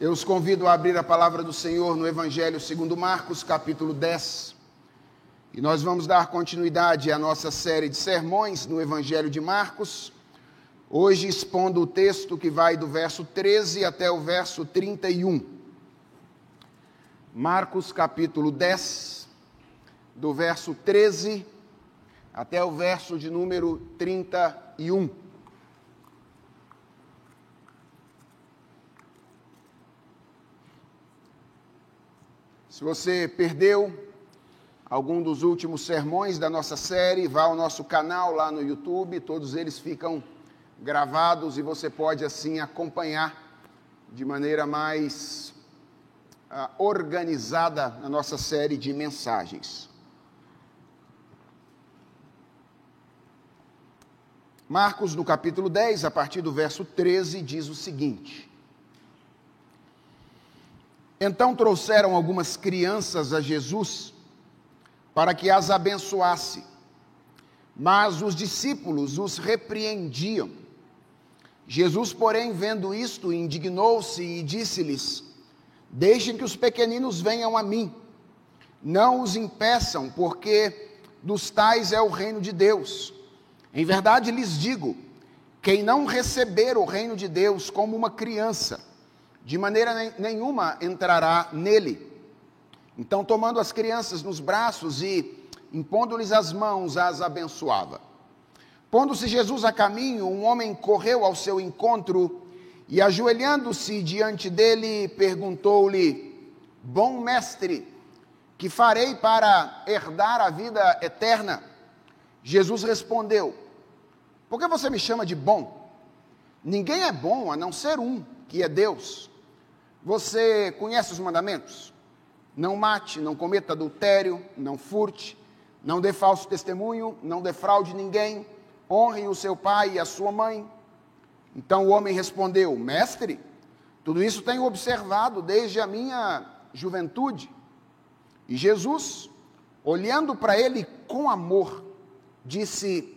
Eu os convido a abrir a palavra do Senhor no Evangelho segundo Marcos, capítulo 10. E nós vamos dar continuidade à nossa série de sermões no Evangelho de Marcos, hoje expondo o texto que vai do verso 13 até o verso 31. Marcos, capítulo 10, do verso 13 até o verso de número 31. Se você perdeu algum dos últimos sermões da nossa série, vá ao nosso canal lá no YouTube, todos eles ficam gravados e você pode assim acompanhar de maneira mais uh, organizada a nossa série de mensagens. Marcos, no capítulo 10, a partir do verso 13, diz o seguinte: então trouxeram algumas crianças a Jesus para que as abençoasse. Mas os discípulos os repreendiam. Jesus, porém, vendo isto, indignou-se e disse-lhes: Deixem que os pequeninos venham a mim. Não os impeçam, porque dos tais é o reino de Deus. Em verdade lhes digo: quem não receber o reino de Deus como uma criança, de maneira nenhuma entrará nele. Então, tomando as crianças nos braços e impondo-lhes as mãos, as abençoava. Pondo-se Jesus a caminho, um homem correu ao seu encontro e, ajoelhando-se diante dele, perguntou-lhe: Bom mestre, que farei para herdar a vida eterna? Jesus respondeu: Por que você me chama de bom? Ninguém é bom a não ser um, que é Deus. Você conhece os mandamentos? Não mate, não cometa adultério, não furte, não dê falso testemunho, não defraude ninguém, honre o seu pai e a sua mãe. Então o homem respondeu: Mestre, tudo isso tenho observado desde a minha juventude. E Jesus, olhando para ele com amor, disse: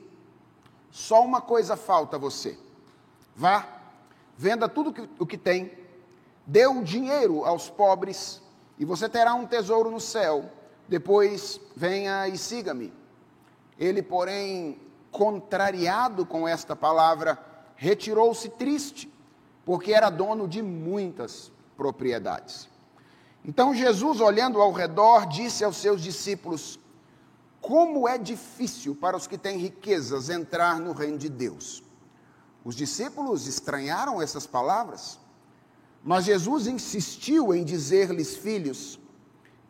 Só uma coisa falta a você. Vá, venda tudo o que tem Dê o dinheiro aos pobres e você terá um tesouro no céu. Depois venha e siga-me. Ele, porém, contrariado com esta palavra, retirou-se triste, porque era dono de muitas propriedades. Então Jesus, olhando ao redor, disse aos seus discípulos: Como é difícil para os que têm riquezas entrar no reino de Deus. Os discípulos estranharam essas palavras mas Jesus insistiu em dizer-lhes, filhos,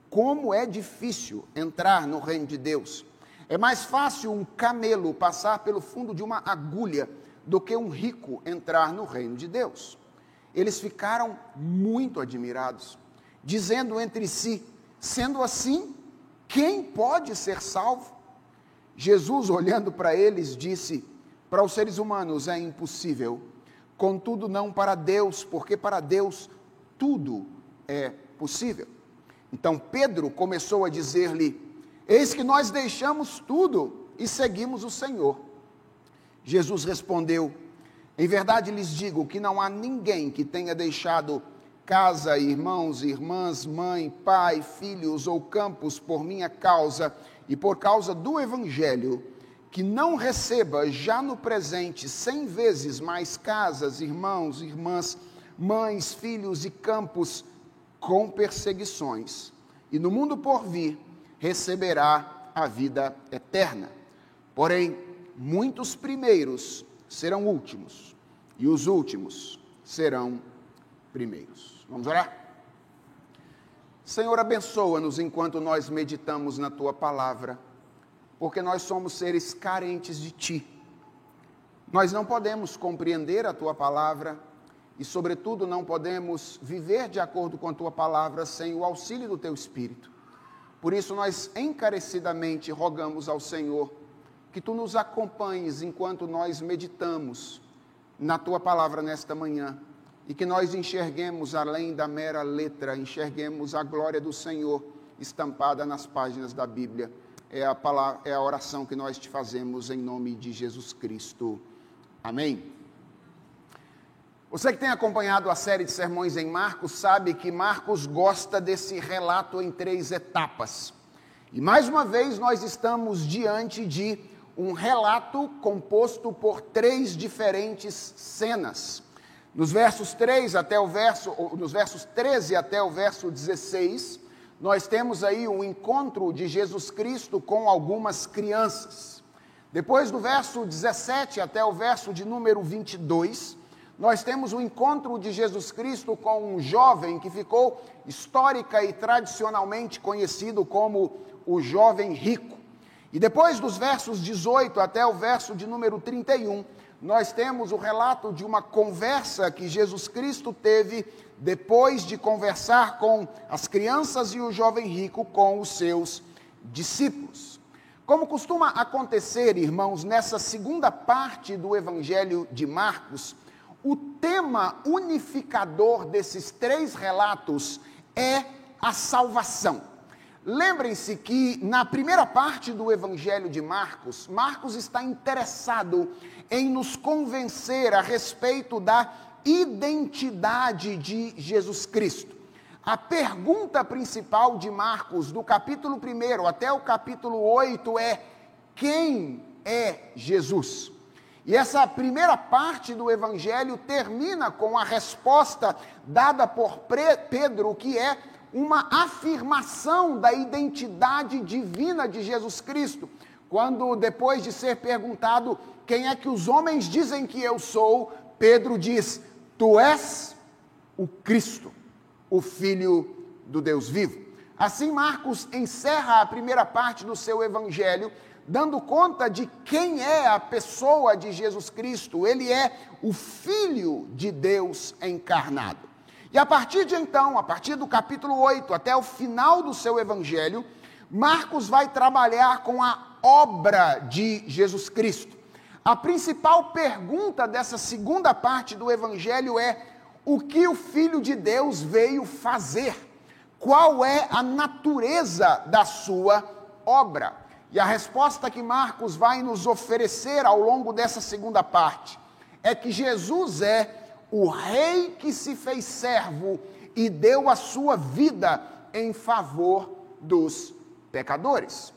como é difícil entrar no reino de Deus. É mais fácil um camelo passar pelo fundo de uma agulha do que um rico entrar no reino de Deus. Eles ficaram muito admirados, dizendo entre si: sendo assim, quem pode ser salvo? Jesus, olhando para eles, disse: para os seres humanos é impossível contudo não para Deus, porque para Deus tudo é possível. Então Pedro começou a dizer-lhe: Eis que nós deixamos tudo e seguimos o Senhor. Jesus respondeu: Em verdade lhes digo que não há ninguém que tenha deixado casa, irmãos, irmãs, mãe, pai, filhos ou campos por minha causa e por causa do Evangelho que não receba já no presente cem vezes mais casas, irmãos, irmãs, mães, filhos e campos com perseguições, e no mundo por vir receberá a vida eterna. Porém, muitos primeiros serão últimos, e os últimos serão primeiros. Vamos orar? Senhor, abençoa-nos enquanto nós meditamos na tua palavra porque nós somos seres carentes de Ti. Nós não podemos compreender a Tua palavra e, sobretudo, não podemos viver de acordo com a Tua palavra sem o auxílio do Teu Espírito. Por isso, nós encarecidamente rogamos ao Senhor que Tu nos acompanhes enquanto nós meditamos na Tua palavra nesta manhã e que nós enxerguemos além da mera letra, enxerguemos a glória do Senhor estampada nas páginas da Bíblia é a, palavra, é a oração que nós te fazemos em nome de Jesus Cristo. Amém. Você que tem acompanhado a série de sermões em Marcos sabe que Marcos gosta desse relato em três etapas. E mais uma vez nós estamos diante de um relato composto por três diferentes cenas. Nos versos 3 até o verso, nos versos 13 até o verso 16, nós temos aí um encontro de Jesus Cristo com algumas crianças. Depois do verso 17 até o verso de número 22, nós temos o encontro de Jesus Cristo com um jovem que ficou histórica e tradicionalmente conhecido como o jovem rico. E depois dos versos 18 até o verso de número 31, nós temos o relato de uma conversa que Jesus Cristo teve depois de conversar com as crianças e o jovem rico com os seus discípulos. Como costuma acontecer, irmãos, nessa segunda parte do Evangelho de Marcos, o tema unificador desses três relatos é a salvação. Lembrem-se que na primeira parte do Evangelho de Marcos, Marcos está interessado em nos convencer a respeito da identidade de Jesus Cristo. A pergunta principal de Marcos, do capítulo 1 até o capítulo 8, é: quem é Jesus? E essa primeira parte do evangelho termina com a resposta dada por Pedro, que é uma afirmação da identidade divina de Jesus Cristo. Quando, depois de ser perguntado quem é que os homens dizem que eu sou, Pedro diz: Tu és o Cristo, o Filho do Deus vivo. Assim, Marcos encerra a primeira parte do seu evangelho dando conta de quem é a pessoa de Jesus Cristo. Ele é o Filho de Deus encarnado. E a partir de então, a partir do capítulo 8 até o final do seu evangelho, Marcos vai trabalhar com a obra de Jesus Cristo. A principal pergunta dessa segunda parte do evangelho é: o que o Filho de Deus veio fazer? Qual é a natureza da sua obra? E a resposta que Marcos vai nos oferecer ao longo dessa segunda parte é que Jesus é o rei que se fez servo e deu a sua vida em favor dos pecadores.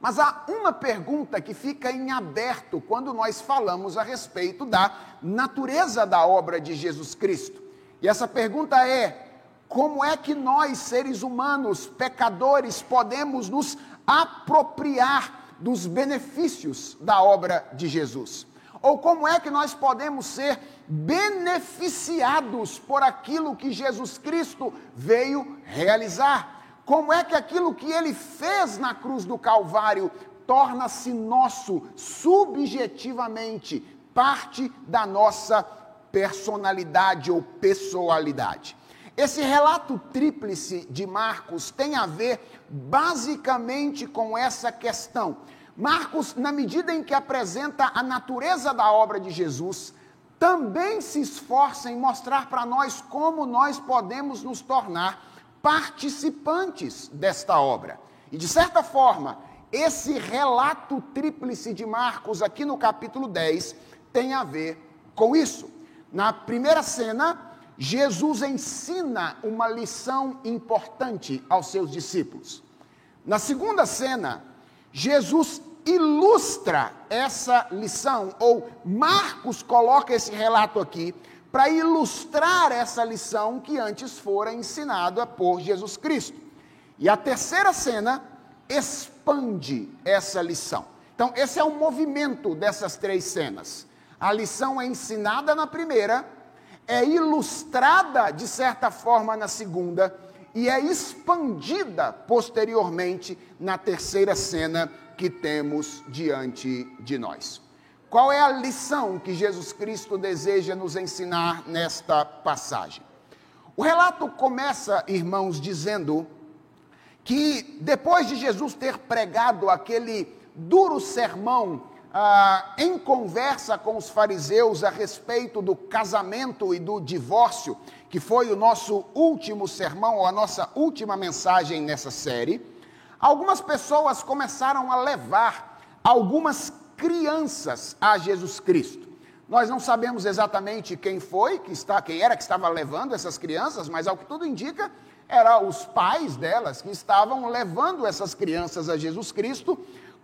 Mas há uma pergunta que fica em aberto quando nós falamos a respeito da natureza da obra de Jesus Cristo. E essa pergunta é: como é que nós, seres humanos, pecadores, podemos nos apropriar dos benefícios da obra de Jesus? Ou como é que nós podemos ser beneficiados por aquilo que Jesus Cristo veio realizar? Como é que aquilo que ele fez na cruz do Calvário torna-se nosso subjetivamente, parte da nossa personalidade ou pessoalidade? Esse relato tríplice de Marcos tem a ver basicamente com essa questão. Marcos, na medida em que apresenta a natureza da obra de Jesus, também se esforça em mostrar para nós como nós podemos nos tornar participantes desta obra. E de certa forma, esse relato tríplice de Marcos, aqui no capítulo 10, tem a ver com isso. Na primeira cena, Jesus ensina uma lição importante aos seus discípulos. Na segunda cena, Jesus ilustra essa lição, ou Marcos coloca esse relato aqui para ilustrar essa lição que antes fora ensinada por Jesus Cristo. E a terceira cena expande essa lição. Então, esse é o movimento dessas três cenas. A lição é ensinada na primeira, é ilustrada, de certa forma, na segunda e é expandida posteriormente na terceira cena que temos diante de nós. Qual é a lição que Jesus Cristo deseja nos ensinar nesta passagem? O relato começa, irmãos, dizendo que depois de Jesus ter pregado aquele duro sermão ah, em conversa com os fariseus a respeito do casamento e do divórcio, que foi o nosso último sermão, ou a nossa última mensagem nessa série, algumas pessoas começaram a levar algumas crianças a Jesus Cristo. Nós não sabemos exatamente quem foi, que está, quem era que estava levando essas crianças, mas ao que tudo indica, eram os pais delas que estavam levando essas crianças a Jesus Cristo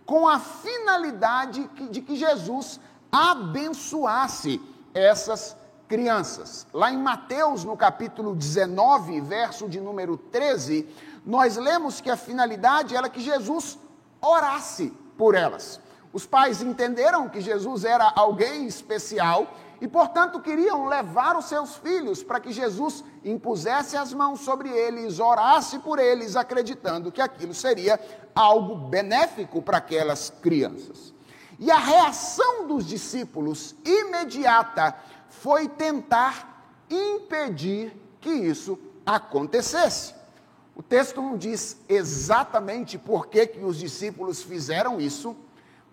com a finalidade de que Jesus abençoasse essas crianças. Lá em Mateus, no capítulo 19, verso de número 13, nós lemos que a finalidade era que Jesus orasse por elas. Os pais entenderam que Jesus era alguém especial e, portanto, queriam levar os seus filhos para que Jesus impusesse as mãos sobre eles, orasse por eles, acreditando que aquilo seria algo benéfico para aquelas crianças. E a reação dos discípulos imediata foi tentar impedir que isso acontecesse. O texto não diz exatamente por que, que os discípulos fizeram isso,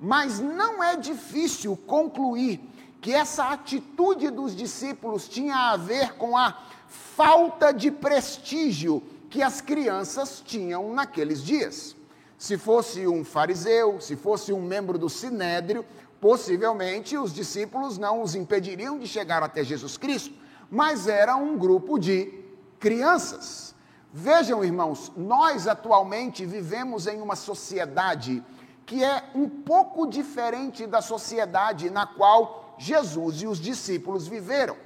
mas não é difícil concluir que essa atitude dos discípulos tinha a ver com a falta de prestígio que as crianças tinham naqueles dias. Se fosse um fariseu, se fosse um membro do sinédrio, possivelmente os discípulos não os impediriam de chegar até Jesus Cristo, mas era um grupo de crianças. Vejam, irmãos, nós atualmente vivemos em uma sociedade que é um pouco diferente da sociedade na qual Jesus e os discípulos viveram.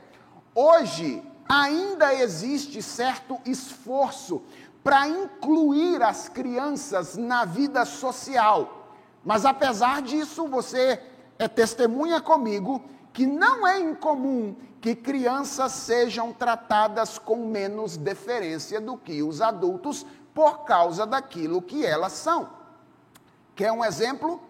Hoje, ainda existe certo esforço para incluir as crianças na vida social. Mas apesar disso, você é testemunha comigo que não é incomum que crianças sejam tratadas com menos deferência do que os adultos por causa daquilo que elas são. Quer um exemplo?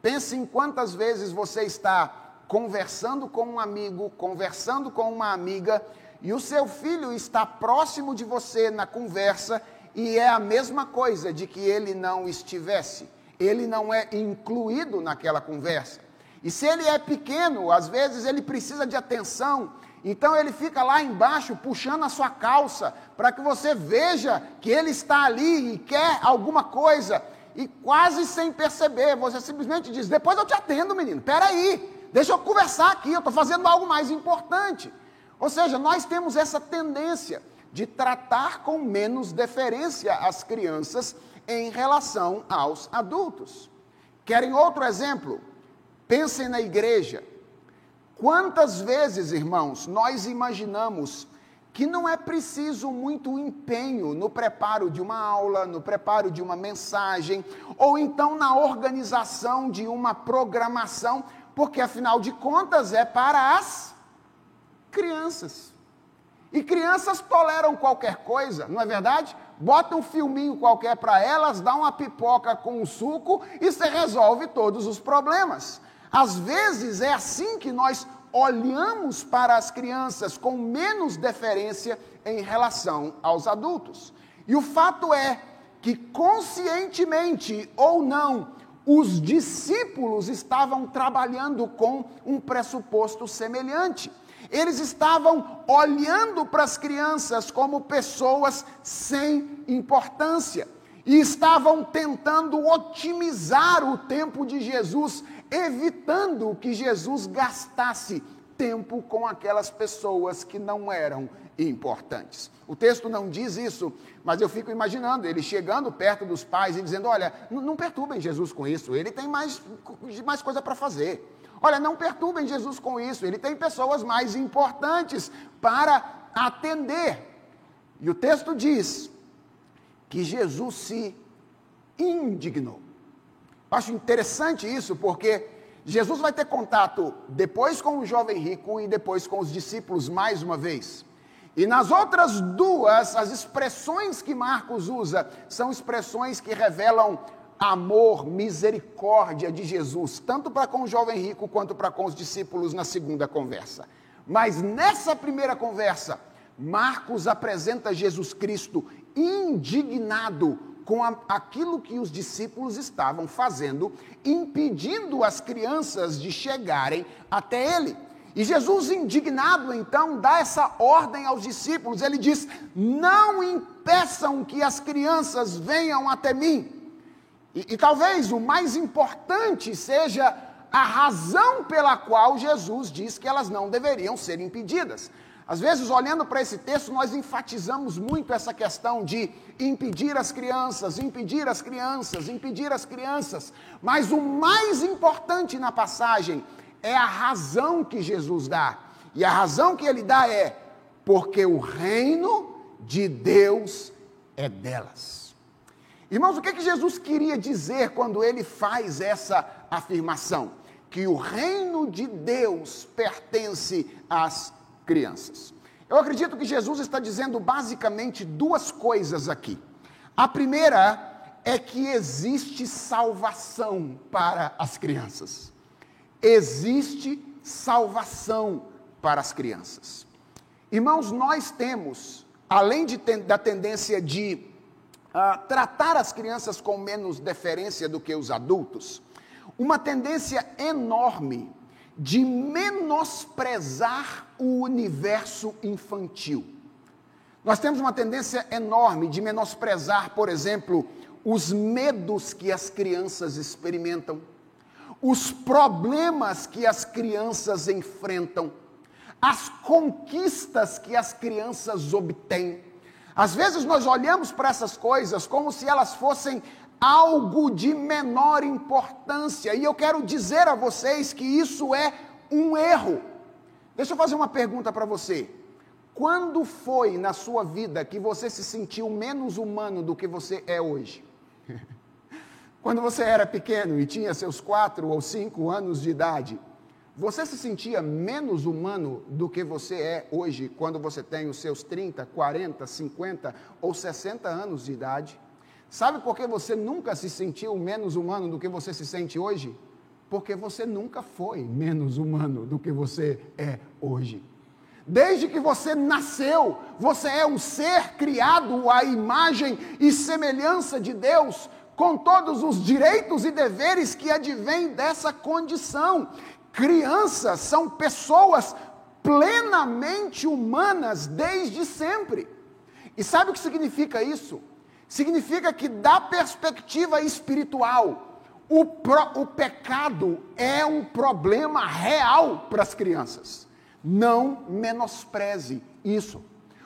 Pense em quantas vezes você está conversando com um amigo, conversando com uma amiga, e o seu filho está próximo de você na conversa e é a mesma coisa de que ele não estivesse, ele não é incluído naquela conversa. E se ele é pequeno, às vezes ele precisa de atenção, então ele fica lá embaixo puxando a sua calça para que você veja que ele está ali e quer alguma coisa. E quase sem perceber, você simplesmente diz: Depois eu te atendo, menino. Peraí, deixa eu conversar aqui, eu estou fazendo algo mais importante. Ou seja, nós temos essa tendência de tratar com menos deferência as crianças em relação aos adultos. Querem outro exemplo? Pensem na igreja. Quantas vezes, irmãos, nós imaginamos que não é preciso muito empenho no preparo de uma aula, no preparo de uma mensagem, ou então na organização de uma programação, porque afinal de contas é para as crianças. E crianças toleram qualquer coisa, não é verdade? bota um filminho qualquer para elas, dá uma pipoca com um suco e você resolve todos os problemas. Às vezes é assim que nós olhamos para as crianças com menos deferência em relação aos adultos. E o fato é que, conscientemente ou não, os discípulos estavam trabalhando com um pressuposto semelhante. Eles estavam olhando para as crianças como pessoas sem importância e estavam tentando otimizar o tempo de Jesus evitando que Jesus gastasse tempo com aquelas pessoas que não eram importantes. O texto não diz isso, mas eu fico imaginando ele chegando perto dos pais e dizendo: Olha, não perturbem Jesus com isso, ele tem mais, mais coisa para fazer. Olha, não perturbem Jesus com isso, ele tem pessoas mais importantes para atender. E o texto diz que Jesus se indignou. Acho interessante isso, porque Jesus vai ter contato depois com o jovem rico e depois com os discípulos mais uma vez. E nas outras duas, as expressões que Marcos usa são expressões que revelam amor, misericórdia de Jesus, tanto para com o jovem rico quanto para com os discípulos na segunda conversa. Mas nessa primeira conversa, Marcos apresenta Jesus Cristo indignado com a, aquilo que os discípulos estavam fazendo, impedindo as crianças de chegarem até ele. E Jesus, indignado, então, dá essa ordem aos discípulos. Ele diz: Não impeçam que as crianças venham até mim. E, e talvez o mais importante seja a razão pela qual Jesus diz que elas não deveriam ser impedidas. Às vezes, olhando para esse texto, nós enfatizamos muito essa questão de impedir as crianças, impedir as crianças, impedir as crianças. Mas o mais importante na passagem é a razão que Jesus dá. E a razão que ele dá é: porque o reino de Deus é delas. Irmãos, o que, que Jesus queria dizer quando ele faz essa afirmação? Que o reino de Deus pertence às crianças. Eu acredito que Jesus está dizendo basicamente duas coisas aqui. A primeira é que existe salvação para as crianças. Existe salvação para as crianças. Irmãos, nós temos, além de, da tendência de uh, tratar as crianças com menos deferência do que os adultos, uma tendência enorme de menosprezar o universo infantil. Nós temos uma tendência enorme de menosprezar, por exemplo, os medos que as crianças experimentam, os problemas que as crianças enfrentam, as conquistas que as crianças obtêm. Às vezes nós olhamos para essas coisas como se elas fossem algo de menor importância. E eu quero dizer a vocês que isso é um erro. Deixa eu fazer uma pergunta para você. Quando foi na sua vida que você se sentiu menos humano do que você é hoje? Quando você era pequeno e tinha seus quatro ou cinco anos de idade, você se sentia menos humano do que você é hoje, quando você tem os seus 30, 40, 50 ou 60 anos de idade? Sabe por que você nunca se sentiu menos humano do que você se sente hoje? Porque você nunca foi menos humano do que você é hoje. Desde que você nasceu, você é um ser criado à imagem e semelhança de Deus, com todos os direitos e deveres que advêm dessa condição. Crianças são pessoas plenamente humanas desde sempre. E sabe o que significa isso? Significa que, da perspectiva espiritual, o, pro, o pecado é um problema real para as crianças. Não menospreze isso.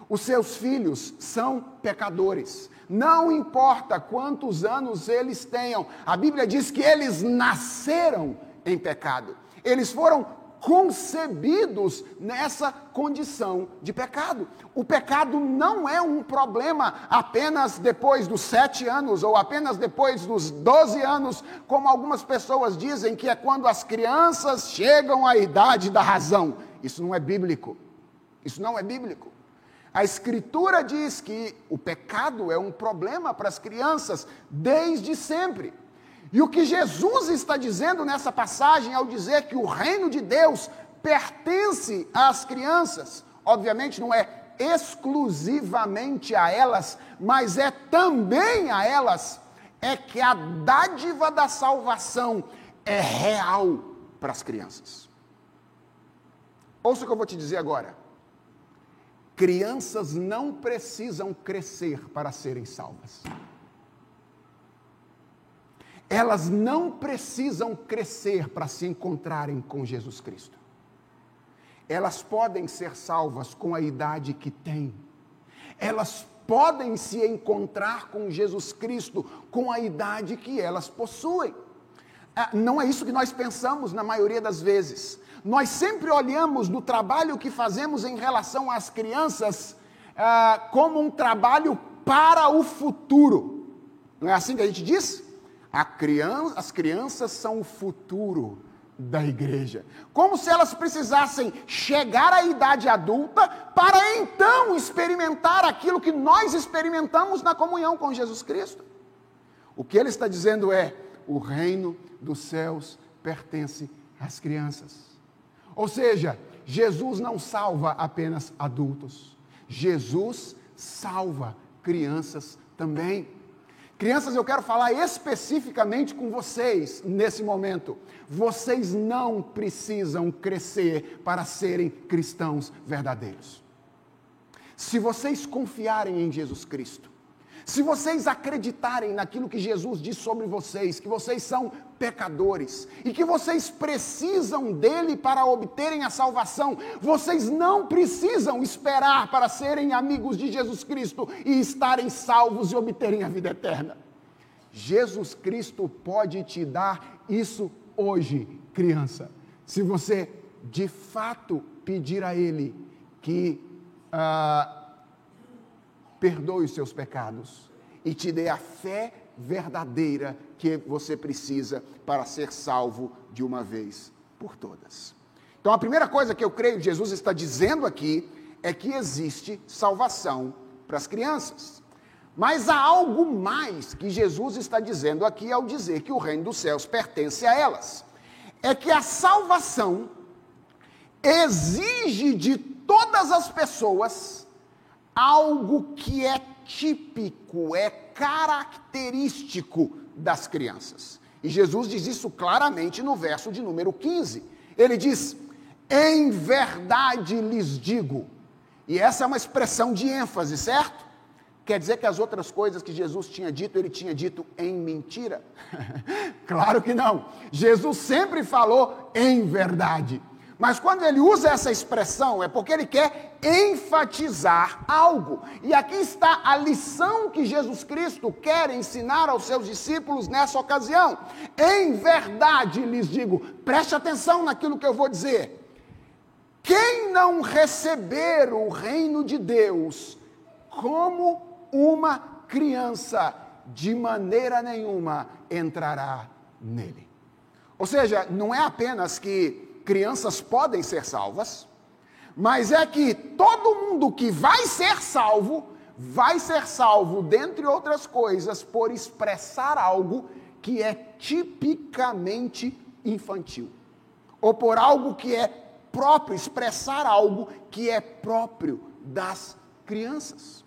Os seus filhos são pecadores. Não importa quantos anos eles tenham, a Bíblia diz que eles nasceram em pecado. Eles foram concebidos nessa condição de pecado. O pecado não é um problema apenas depois dos sete anos ou apenas depois dos doze anos, como algumas pessoas dizem que é quando as crianças chegam à idade da razão. Isso não é bíblico. Isso não é bíblico. A Escritura diz que o pecado é um problema para as crianças desde sempre. E o que Jesus está dizendo nessa passagem, ao dizer que o reino de Deus pertence às crianças, obviamente não é exclusivamente a elas, mas é também a elas, é que a dádiva da salvação é real para as crianças. Ouça o que eu vou te dizer agora. Crianças não precisam crescer para serem salvas elas não precisam crescer para se encontrarem com Jesus Cristo. Elas podem ser salvas com a idade que têm. Elas podem se encontrar com Jesus Cristo com a idade que elas possuem. Ah, não é isso que nós pensamos na maioria das vezes. Nós sempre olhamos no trabalho que fazemos em relação às crianças ah, como um trabalho para o futuro. Não é assim que a gente diz? Criança, as crianças são o futuro da igreja. Como se elas precisassem chegar à idade adulta para então experimentar aquilo que nós experimentamos na comunhão com Jesus Cristo. O que ele está dizendo é: o reino dos céus pertence às crianças. Ou seja, Jesus não salva apenas adultos, Jesus salva crianças também. Crianças, eu quero falar especificamente com vocês nesse momento. Vocês não precisam crescer para serem cristãos verdadeiros. Se vocês confiarem em Jesus Cristo, se vocês acreditarem naquilo que Jesus diz sobre vocês, que vocês são pecadores e que vocês precisam dele para obterem a salvação, vocês não precisam esperar para serem amigos de Jesus Cristo e estarem salvos e obterem a vida eterna. Jesus Cristo pode te dar isso hoje, criança, se você de fato pedir a Ele que. Uh, perdoe os seus pecados e te dê a fé verdadeira que você precisa para ser salvo de uma vez por todas. Então, a primeira coisa que eu creio que Jesus está dizendo aqui é que existe salvação para as crianças. Mas há algo mais que Jesus está dizendo aqui ao dizer que o reino dos céus pertence a elas. É que a salvação exige de todas as pessoas algo que é típico, é característico das crianças. E Jesus diz isso claramente no verso de número 15. Ele diz: Em verdade lhes digo. E essa é uma expressão de ênfase, certo? Quer dizer que as outras coisas que Jesus tinha dito, ele tinha dito em mentira? claro que não. Jesus sempre falou em verdade. Mas quando ele usa essa expressão, é porque ele quer enfatizar algo. E aqui está a lição que Jesus Cristo quer ensinar aos seus discípulos nessa ocasião. Em verdade lhes digo, preste atenção naquilo que eu vou dizer. Quem não receber o reino de Deus como uma criança, de maneira nenhuma entrará nele. Ou seja, não é apenas que crianças podem ser salvas, mas é que todo mundo que vai ser salvo, vai ser salvo, dentre outras coisas, por expressar algo que é tipicamente infantil, ou por algo que é próprio, expressar algo que é próprio das crianças.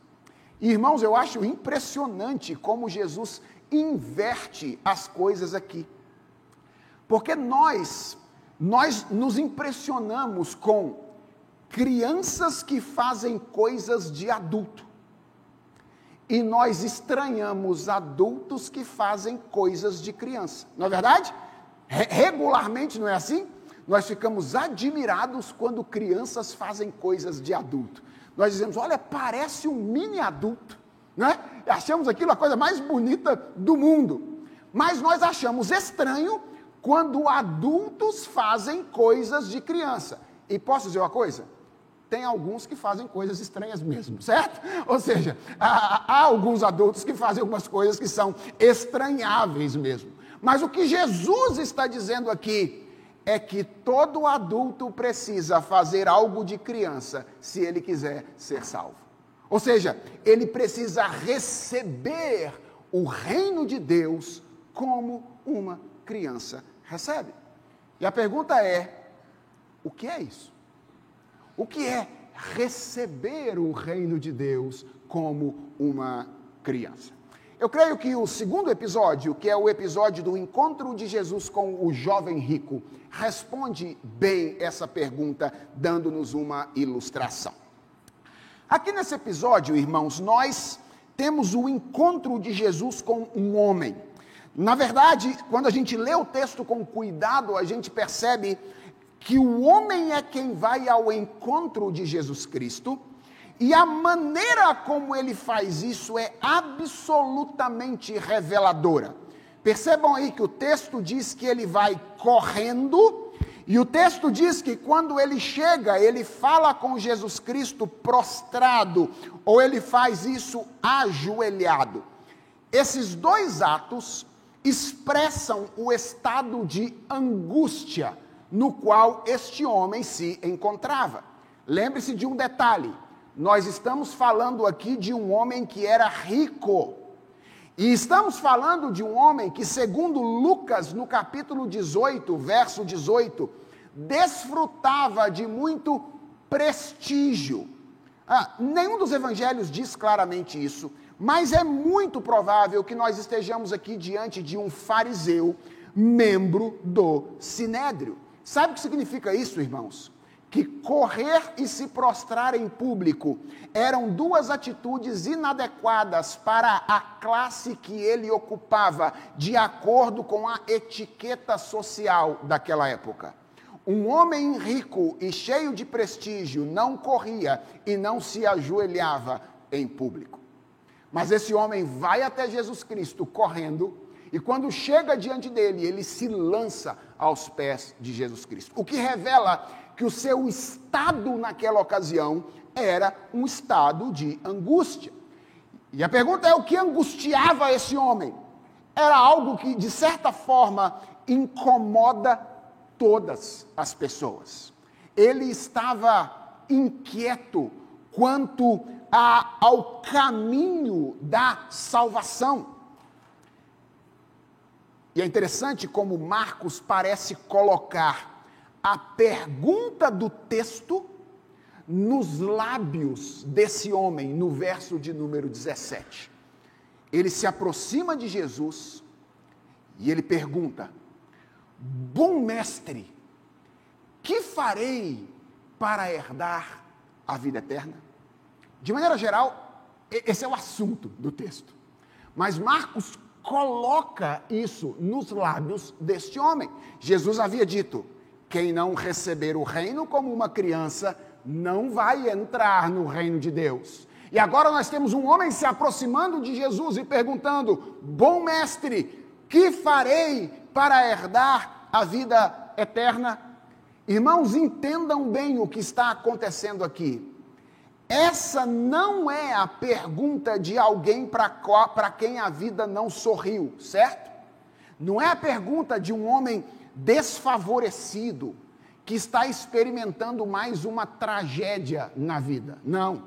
Irmãos, eu acho impressionante como Jesus inverte as coisas aqui. Porque nós nós nos impressionamos com crianças que fazem coisas de adulto. E nós estranhamos adultos que fazem coisas de criança. Não é verdade? Regularmente não é assim? Nós ficamos admirados quando crianças fazem coisas de adulto. Nós dizemos, olha, parece um mini adulto, né? Achamos aquilo a coisa mais bonita do mundo. Mas nós achamos estranho quando adultos fazem coisas de criança. E posso dizer uma coisa? Tem alguns que fazem coisas estranhas mesmo, certo? Ou seja, há, há alguns adultos que fazem algumas coisas que são estranháveis mesmo. Mas o que Jesus está dizendo aqui é que todo adulto precisa fazer algo de criança se ele quiser ser salvo. Ou seja, ele precisa receber o reino de Deus como uma criança recebe. E a pergunta é: o que é isso? O que é receber o reino de Deus como uma criança? Eu creio que o segundo episódio, que é o episódio do encontro de Jesus com o jovem rico, responde bem essa pergunta, dando-nos uma ilustração. Aqui nesse episódio, irmãos, nós temos o encontro de Jesus com um homem. Na verdade, quando a gente lê o texto com cuidado, a gente percebe que o homem é quem vai ao encontro de Jesus Cristo, e a maneira como ele faz isso é absolutamente reveladora. Percebam aí que o texto diz que ele vai correndo, e o texto diz que quando ele chega, ele fala com Jesus Cristo prostrado, ou ele faz isso ajoelhado. Esses dois atos expressam o estado de angústia no qual este homem se encontrava. Lembre-se de um detalhe: nós estamos falando aqui de um homem que era rico. E estamos falando de um homem que, segundo Lucas, no capítulo 18, verso 18, desfrutava de muito prestígio. Ah, nenhum dos evangelhos diz claramente isso, mas é muito provável que nós estejamos aqui diante de um fariseu, membro do sinédrio. Sabe o que significa isso, irmãos? que correr e se prostrar em público eram duas atitudes inadequadas para a classe que ele ocupava, de acordo com a etiqueta social daquela época. Um homem rico e cheio de prestígio não corria e não se ajoelhava em público. Mas esse homem vai até Jesus Cristo correndo e quando chega diante dele, ele se lança aos pés de Jesus Cristo. O que revela que o seu estado naquela ocasião era um estado de angústia. E a pergunta é: o que angustiava esse homem? Era algo que, de certa forma, incomoda todas as pessoas. Ele estava inquieto quanto a, ao caminho da salvação. E é interessante como Marcos parece colocar a pergunta do texto nos lábios desse homem, no verso de número 17. Ele se aproxima de Jesus e ele pergunta: Bom mestre, que farei para herdar a vida eterna? De maneira geral, esse é o assunto do texto. Mas Marcos coloca isso nos lábios deste homem. Jesus havia dito: quem não receber o reino como uma criança não vai entrar no reino de Deus. E agora nós temos um homem se aproximando de Jesus e perguntando: Bom mestre, que farei para herdar a vida eterna? Irmãos, entendam bem o que está acontecendo aqui. Essa não é a pergunta de alguém para quem a vida não sorriu, certo? Não é a pergunta de um homem desfavorecido, que está experimentando mais uma tragédia na vida. Não.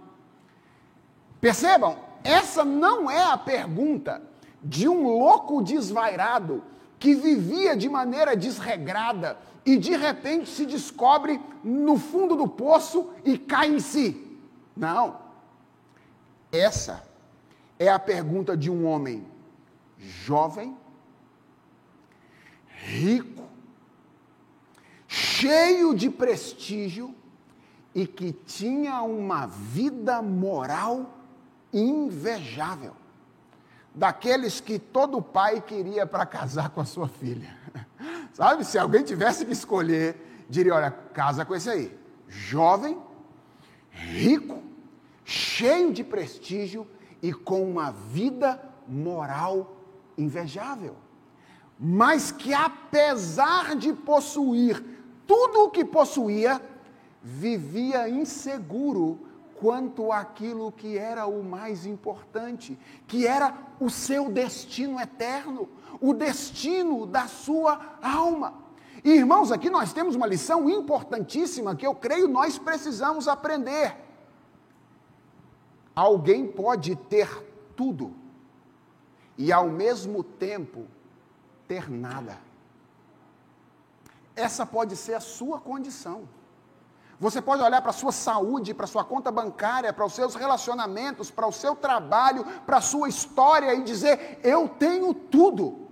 Percebam, essa não é a pergunta de um louco desvairado que vivia de maneira desregrada e de repente se descobre no fundo do poço e cai em si. Não. Essa é a pergunta de um homem jovem, rico, cheio de prestígio e que tinha uma vida moral invejável. Daqueles que todo pai queria para casar com a sua filha. Sabe, se alguém tivesse que escolher, diria: olha, casa com esse aí. Jovem, rico, cheio de prestígio e com uma vida moral invejável. Mas que apesar de possuir tudo o que possuía, vivia inseguro quanto àquilo que era o mais importante, que era o seu destino eterno, o destino da sua alma. E, irmãos, aqui nós temos uma lição importantíssima que eu creio nós precisamos aprender. Alguém pode ter tudo e ao mesmo tempo ter nada. Essa pode ser a sua condição. Você pode olhar para a sua saúde, para a sua conta bancária, para os seus relacionamentos, para o seu trabalho, para a sua história e dizer: Eu tenho tudo.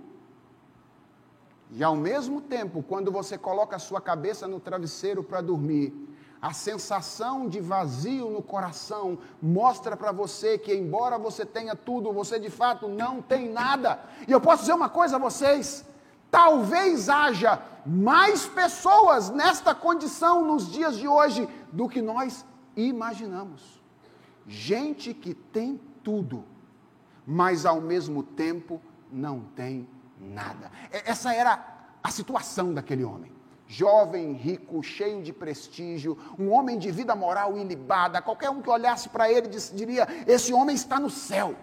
E ao mesmo tempo, quando você coloca a sua cabeça no travesseiro para dormir, a sensação de vazio no coração mostra para você que, embora você tenha tudo, você de fato não tem nada. E eu posso dizer uma coisa a vocês: talvez haja mais pessoas nesta condição nos dias de hoje do que nós imaginamos. Gente que tem tudo, mas ao mesmo tempo não tem nada. Essa era a situação daquele homem. Jovem, rico, cheio de prestígio, um homem de vida moral ilibada. Qualquer um que olhasse para ele diria: Esse homem está no céu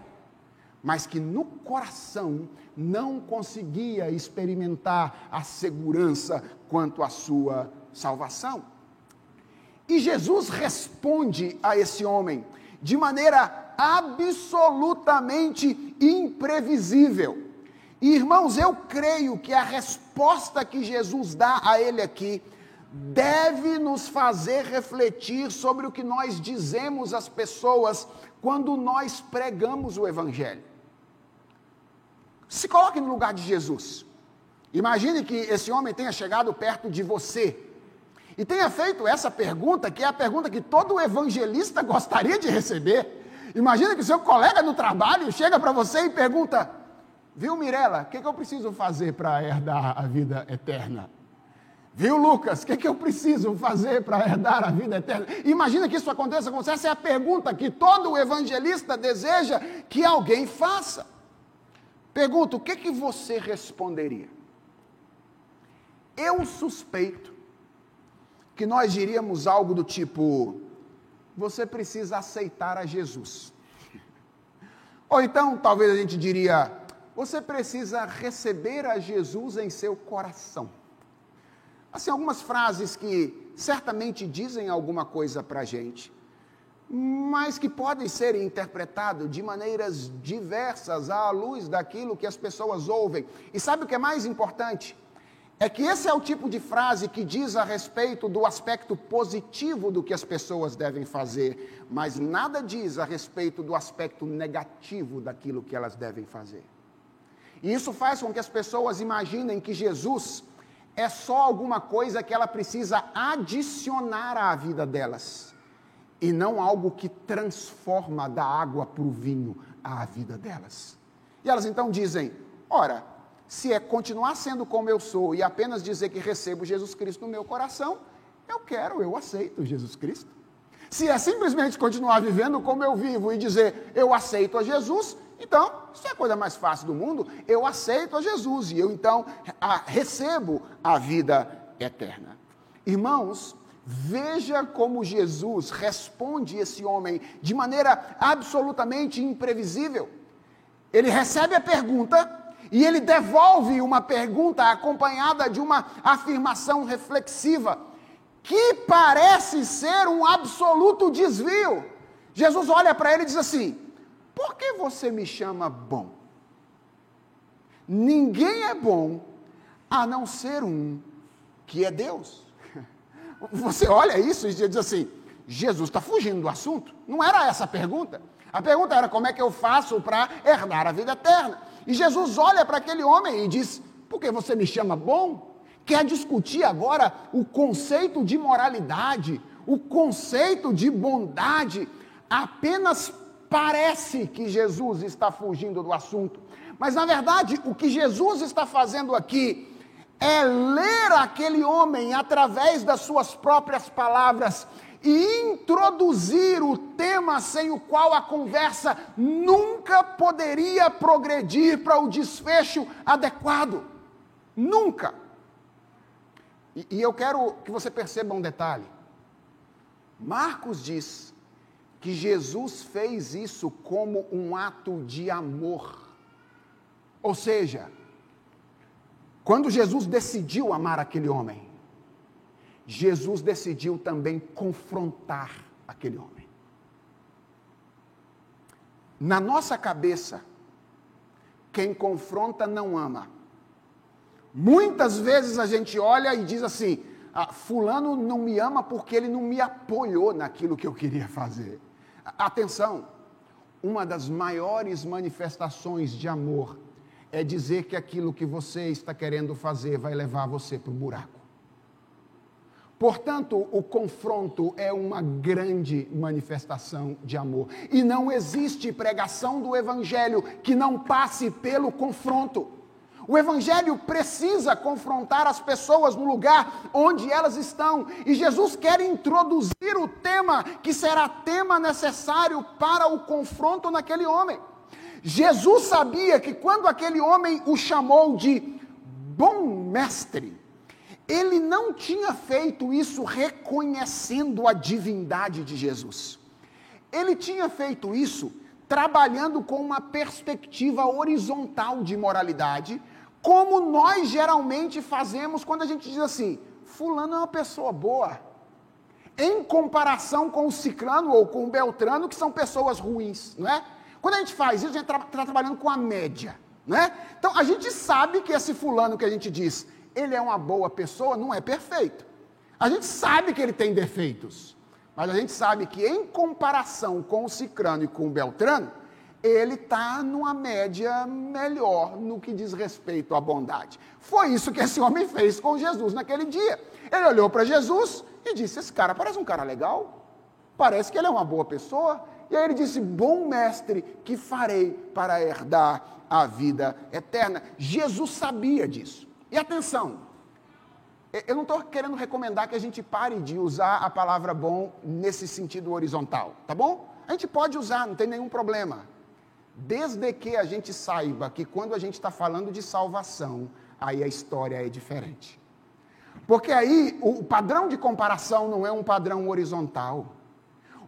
mas que no coração não conseguia experimentar a segurança quanto à sua salvação. E Jesus responde a esse homem de maneira absolutamente imprevisível. E, irmãos, eu creio que a resposta que Jesus dá a ele aqui deve nos fazer refletir sobre o que nós dizemos às pessoas quando nós pregamos o Evangelho. Se coloque no lugar de Jesus. Imagine que esse homem tenha chegado perto de você e tenha feito essa pergunta, que é a pergunta que todo evangelista gostaria de receber. Imagina que seu colega no trabalho chega para você e pergunta: Viu, Mirella, o que, que eu preciso fazer para herdar a vida eterna? Viu, Lucas, o que, que eu preciso fazer para herdar a vida eterna? Imagina que isso aconteça com você. Essa é a pergunta que todo evangelista deseja que alguém faça. Pergunta: o que, que você responderia? Eu suspeito que nós diríamos algo do tipo: você precisa aceitar a Jesus. Ou então, talvez a gente diria: você precisa receber a Jesus em seu coração. Assim, algumas frases que certamente dizem alguma coisa para a gente, mas que podem ser interpretadas de maneiras diversas à luz daquilo que as pessoas ouvem. E sabe o que é mais importante? É que esse é o tipo de frase que diz a respeito do aspecto positivo do que as pessoas devem fazer, mas nada diz a respeito do aspecto negativo daquilo que elas devem fazer. E isso faz com que as pessoas imaginem que Jesus é só alguma coisa que ela precisa adicionar à vida delas, e não algo que transforma da água para o vinho a vida delas. E elas então dizem: ora, se é continuar sendo como eu sou e apenas dizer que recebo Jesus Cristo no meu coração, eu quero, eu aceito Jesus Cristo. Se é simplesmente continuar vivendo como eu vivo e dizer eu aceito a Jesus, então, isso é a coisa mais fácil do mundo. Eu aceito a Jesus e eu então a, recebo a vida eterna. Irmãos, veja como Jesus responde esse homem de maneira absolutamente imprevisível. Ele recebe a pergunta e ele devolve uma pergunta acompanhada de uma afirmação reflexiva, que parece ser um absoluto desvio. Jesus olha para ele e diz assim: Por que você me chama bom? Ninguém é bom a não ser um, que é Deus. Você olha isso e diz assim: Jesus está fugindo do assunto. Não era essa a pergunta. A pergunta era: como é que eu faço para herdar a vida eterna? E Jesus olha para aquele homem e diz: Por que você me chama bom? Quer discutir agora o conceito de moralidade, o conceito de bondade. Apenas parece que Jesus está fugindo do assunto. Mas na verdade, o que Jesus está fazendo aqui é ler aquele homem através das suas próprias palavras e introduzir o tema sem o qual a conversa nunca poderia progredir para o desfecho adequado. Nunca. E, e, eu quero que você perceba um detalhe. Marcos diz que Jesus fez isso como um ato de amor. Ou seja, quando Jesus decidiu amar aquele homem, Jesus decidiu também confrontar aquele homem. Na nossa cabeça, quem confronta não ama. Muitas vezes a gente olha e diz assim: ah, Fulano não me ama porque ele não me apoiou naquilo que eu queria fazer. Atenção, uma das maiores manifestações de amor é dizer que aquilo que você está querendo fazer vai levar você para o buraco. Portanto, o confronto é uma grande manifestação de amor. E não existe pregação do Evangelho que não passe pelo confronto. O Evangelho precisa confrontar as pessoas no lugar onde elas estão. E Jesus quer introduzir o tema que será tema necessário para o confronto naquele homem. Jesus sabia que quando aquele homem o chamou de bom mestre, ele não tinha feito isso reconhecendo a divindade de Jesus. Ele tinha feito isso trabalhando com uma perspectiva horizontal de moralidade, como nós geralmente fazemos quando a gente diz assim: Fulano é uma pessoa boa, em comparação com o Ciclano ou com o Beltrano, que são pessoas ruins, não é? Quando a gente faz isso, a gente está tra trabalhando com a média, não é? Então a gente sabe que esse Fulano que a gente diz ele é uma boa pessoa, não é perfeito. A gente sabe que ele tem defeitos, mas a gente sabe que em comparação com o Cicrano e com o Beltrano, ele está numa média melhor no que diz respeito à bondade. Foi isso que esse homem fez com Jesus naquele dia. Ele olhou para Jesus e disse: Esse cara parece um cara legal, parece que ele é uma boa pessoa. E aí ele disse: Bom mestre, que farei para herdar a vida eterna? Jesus sabia disso. E atenção, eu não estou querendo recomendar que a gente pare de usar a palavra bom nesse sentido horizontal, tá bom? A gente pode usar, não tem nenhum problema. Desde que a gente saiba que quando a gente está falando de salvação, aí a história é diferente. Porque aí o padrão de comparação não é um padrão horizontal.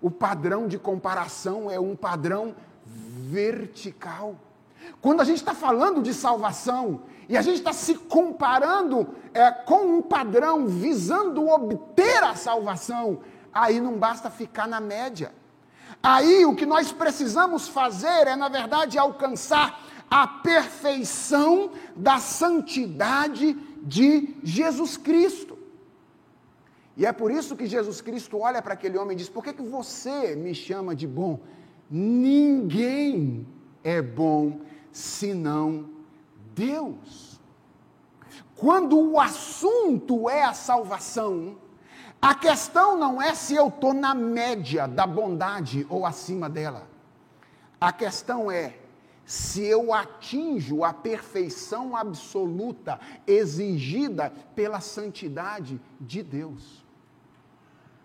O padrão de comparação é um padrão vertical. Quando a gente está falando de salvação e a gente está se comparando é, com um padrão visando obter a salvação, aí não basta ficar na média. Aí o que nós precisamos fazer é, na verdade, alcançar a perfeição da santidade de Jesus Cristo. E é por isso que Jesus Cristo olha para aquele homem e diz: Por que, que você me chama de bom? Ninguém é bom senão Deus. Quando o assunto é a salvação, a questão não é se eu estou na média da bondade ou acima dela. A questão é se eu atinjo a perfeição absoluta exigida pela santidade de Deus.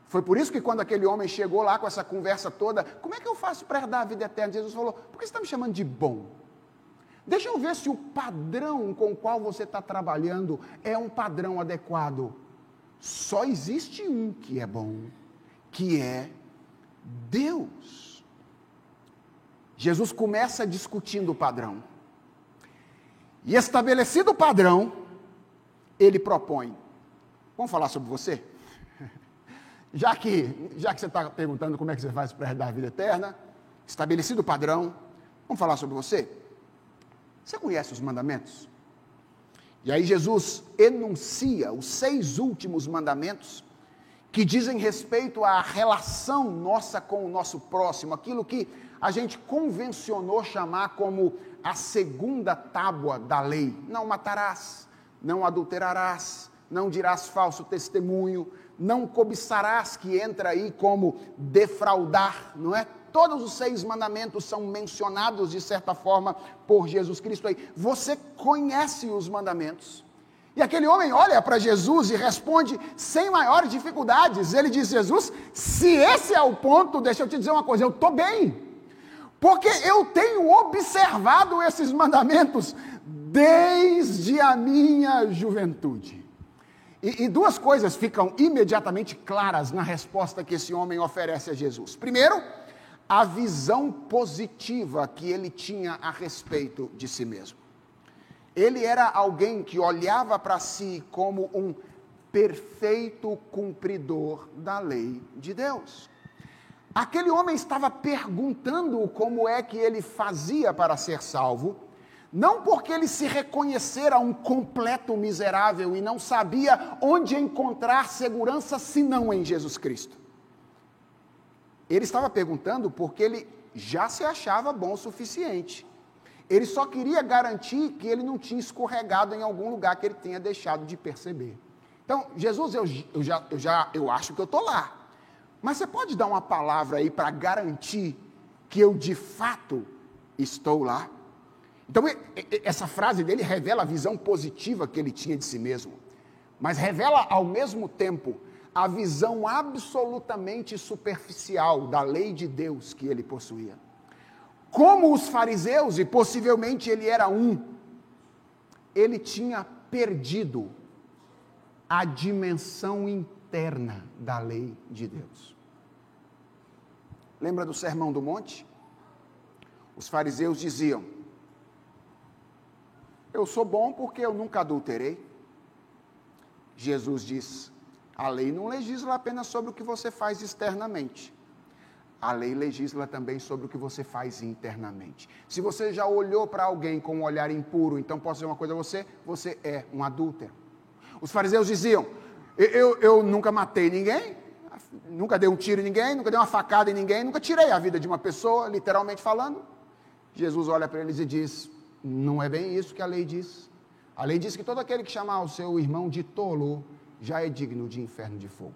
Foi por isso que quando aquele homem chegou lá com essa conversa toda, como é que eu faço para herdar a vida eterna? Jesus falou, por que você está me chamando de bom? Deixa eu ver se o padrão com o qual você está trabalhando é um padrão adequado. Só existe um que é bom, que é Deus. Jesus começa discutindo o padrão. E estabelecido o padrão, ele propõe. Vamos falar sobre você? Já que, já que você está perguntando como é que você faz para herdar a vida eterna, estabelecido o padrão, vamos falar sobre você? Você conhece os mandamentos? E aí Jesus enuncia os seis últimos mandamentos que dizem respeito à relação nossa com o nosso próximo, aquilo que a gente convencionou chamar como a segunda tábua da lei. Não matarás, não adulterarás, não dirás falso testemunho, não cobiçarás, que entra aí como defraudar, não é? Todos os seis mandamentos são mencionados de certa forma por Jesus Cristo aí. Você conhece os mandamentos. E aquele homem olha para Jesus e responde sem maiores dificuldades. Ele diz: Jesus, se esse é o ponto, deixa eu te dizer uma coisa, eu estou bem. Porque eu tenho observado esses mandamentos desde a minha juventude. E, e, duas coisas ficam imediatamente claras na resposta que esse homem oferece a Jesus. Primeiro, a visão positiva que ele tinha a respeito de si mesmo. Ele era alguém que olhava para si como um perfeito cumpridor da lei de Deus. Aquele homem estava perguntando como é que ele fazia para ser salvo, não porque ele se reconhecera um completo miserável e não sabia onde encontrar segurança senão em Jesus Cristo. Ele estava perguntando porque ele já se achava bom o suficiente. Ele só queria garantir que ele não tinha escorregado em algum lugar que ele tenha deixado de perceber. Então, Jesus, eu, eu já, eu já eu acho que eu estou lá. Mas você pode dar uma palavra aí para garantir que eu de fato estou lá? Então, essa frase dele revela a visão positiva que ele tinha de si mesmo, mas revela ao mesmo tempo a visão absolutamente superficial da lei de Deus que ele possuía. Como os fariseus, e possivelmente ele era um, ele tinha perdido a dimensão interna da lei de Deus. Lembra do Sermão do Monte? Os fariseus diziam: Eu sou bom porque eu nunca adulterei. Jesus diz: a lei não legisla apenas sobre o que você faz externamente. A lei legisla também sobre o que você faz internamente. Se você já olhou para alguém com um olhar impuro, então posso dizer uma coisa a você: você é um adúltero. Os fariseus diziam: eu, eu nunca matei ninguém, nunca dei um tiro em ninguém, nunca dei uma facada em ninguém, nunca tirei a vida de uma pessoa, literalmente falando. Jesus olha para eles e diz: Não é bem isso que a lei diz. A lei diz que todo aquele que chamar o seu irmão de tolo já é digno de inferno de fogo.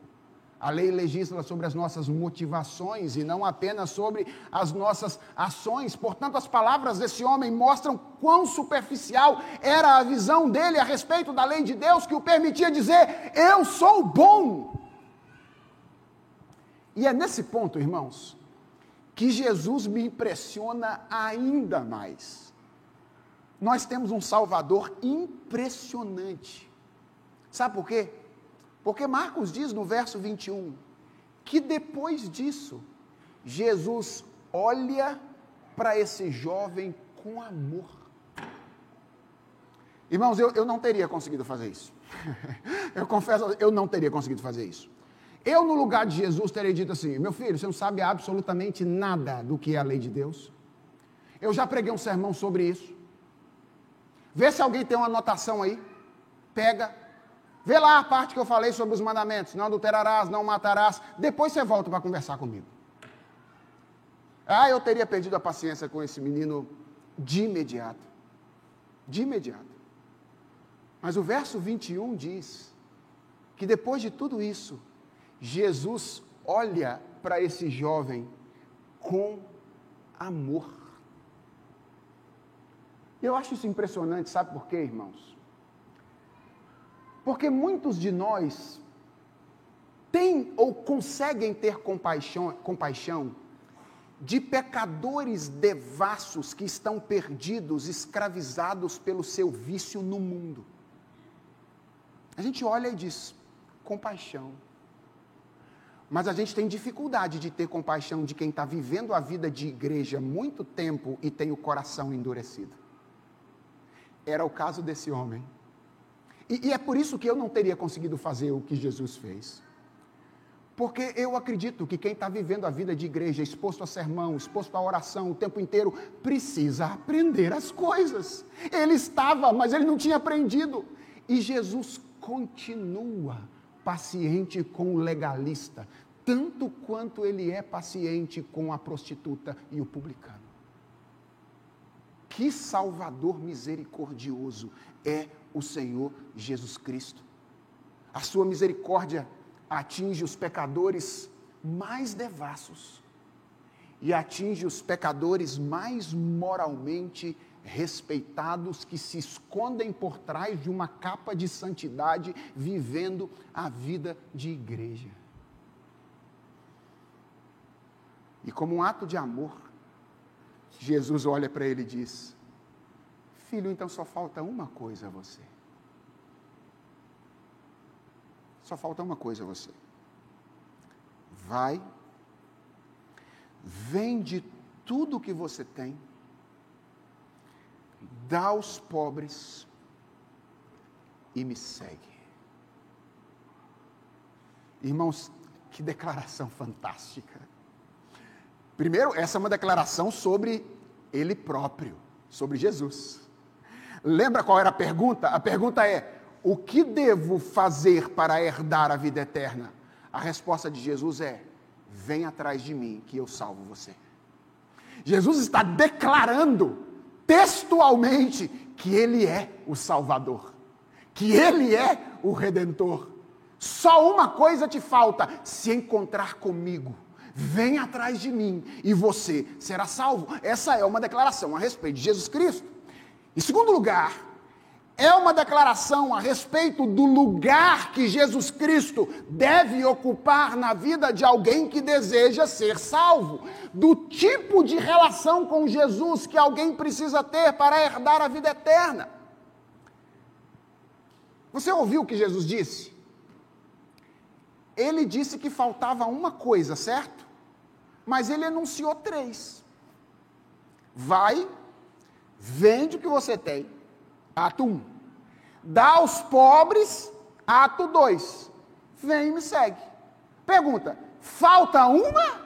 A lei legisla sobre as nossas motivações e não apenas sobre as nossas ações. Portanto, as palavras desse homem mostram quão superficial era a visão dele a respeito da lei de Deus que o permitia dizer: Eu sou bom. E é nesse ponto, irmãos, que Jesus me impressiona ainda mais. Nós temos um Salvador impressionante. Sabe por quê? Porque Marcos diz no verso 21 que depois disso, Jesus olha para esse jovem com amor. Irmãos, eu, eu não teria conseguido fazer isso. eu confesso, eu não teria conseguido fazer isso. Eu, no lugar de Jesus, teria dito assim: meu filho, você não sabe absolutamente nada do que é a lei de Deus. Eu já preguei um sermão sobre isso. Vê se alguém tem uma anotação aí. Pega, Vê lá a parte que eu falei sobre os mandamentos: não adulterarás, não matarás. Depois você volta para conversar comigo. Ah, eu teria perdido a paciência com esse menino de imediato. De imediato. Mas o verso 21 diz que depois de tudo isso, Jesus olha para esse jovem com amor. Eu acho isso impressionante, sabe por quê, irmãos? Porque muitos de nós têm ou conseguem ter compaixão, compaixão de pecadores devassos que estão perdidos, escravizados pelo seu vício no mundo. A gente olha e diz: compaixão. Mas a gente tem dificuldade de ter compaixão de quem está vivendo a vida de igreja muito tempo e tem o coração endurecido. Era o caso desse homem. E, e é por isso que eu não teria conseguido fazer o que Jesus fez. Porque eu acredito que quem está vivendo a vida de igreja, exposto a sermão, exposto à oração o tempo inteiro, precisa aprender as coisas. Ele estava, mas ele não tinha aprendido. E Jesus continua paciente com o legalista, tanto quanto ele é paciente com a prostituta e o publicano. Que Salvador misericordioso é o Senhor Jesus Cristo. A sua misericórdia atinge os pecadores mais devassos e atinge os pecadores mais moralmente respeitados que se escondem por trás de uma capa de santidade, vivendo a vida de igreja. E como um ato de amor, Jesus olha para ele e diz: Filho, então só falta uma coisa a você. Só falta uma coisa a você. Vai, vende tudo o que você tem, dá aos pobres e me segue. Irmãos, que declaração fantástica. Primeiro, essa é uma declaração sobre ele próprio, sobre Jesus. Lembra qual era a pergunta? A pergunta é: o que devo fazer para herdar a vida eterna? A resposta de Jesus é: vem atrás de mim que eu salvo você. Jesus está declarando textualmente que ele é o Salvador, que ele é o redentor. Só uma coisa te falta: se encontrar comigo. Vem atrás de mim e você será salvo. Essa é uma declaração a respeito de Jesus Cristo. Em segundo lugar, é uma declaração a respeito do lugar que Jesus Cristo deve ocupar na vida de alguém que deseja ser salvo, do tipo de relação com Jesus que alguém precisa ter para herdar a vida eterna. Você ouviu o que Jesus disse? Ele disse que faltava uma coisa, certo? Mas ele enunciou três. Vai Vende o que você tem. Ato 1. Um. Dá aos pobres. Ato 2. Vem e me segue. Pergunta: falta uma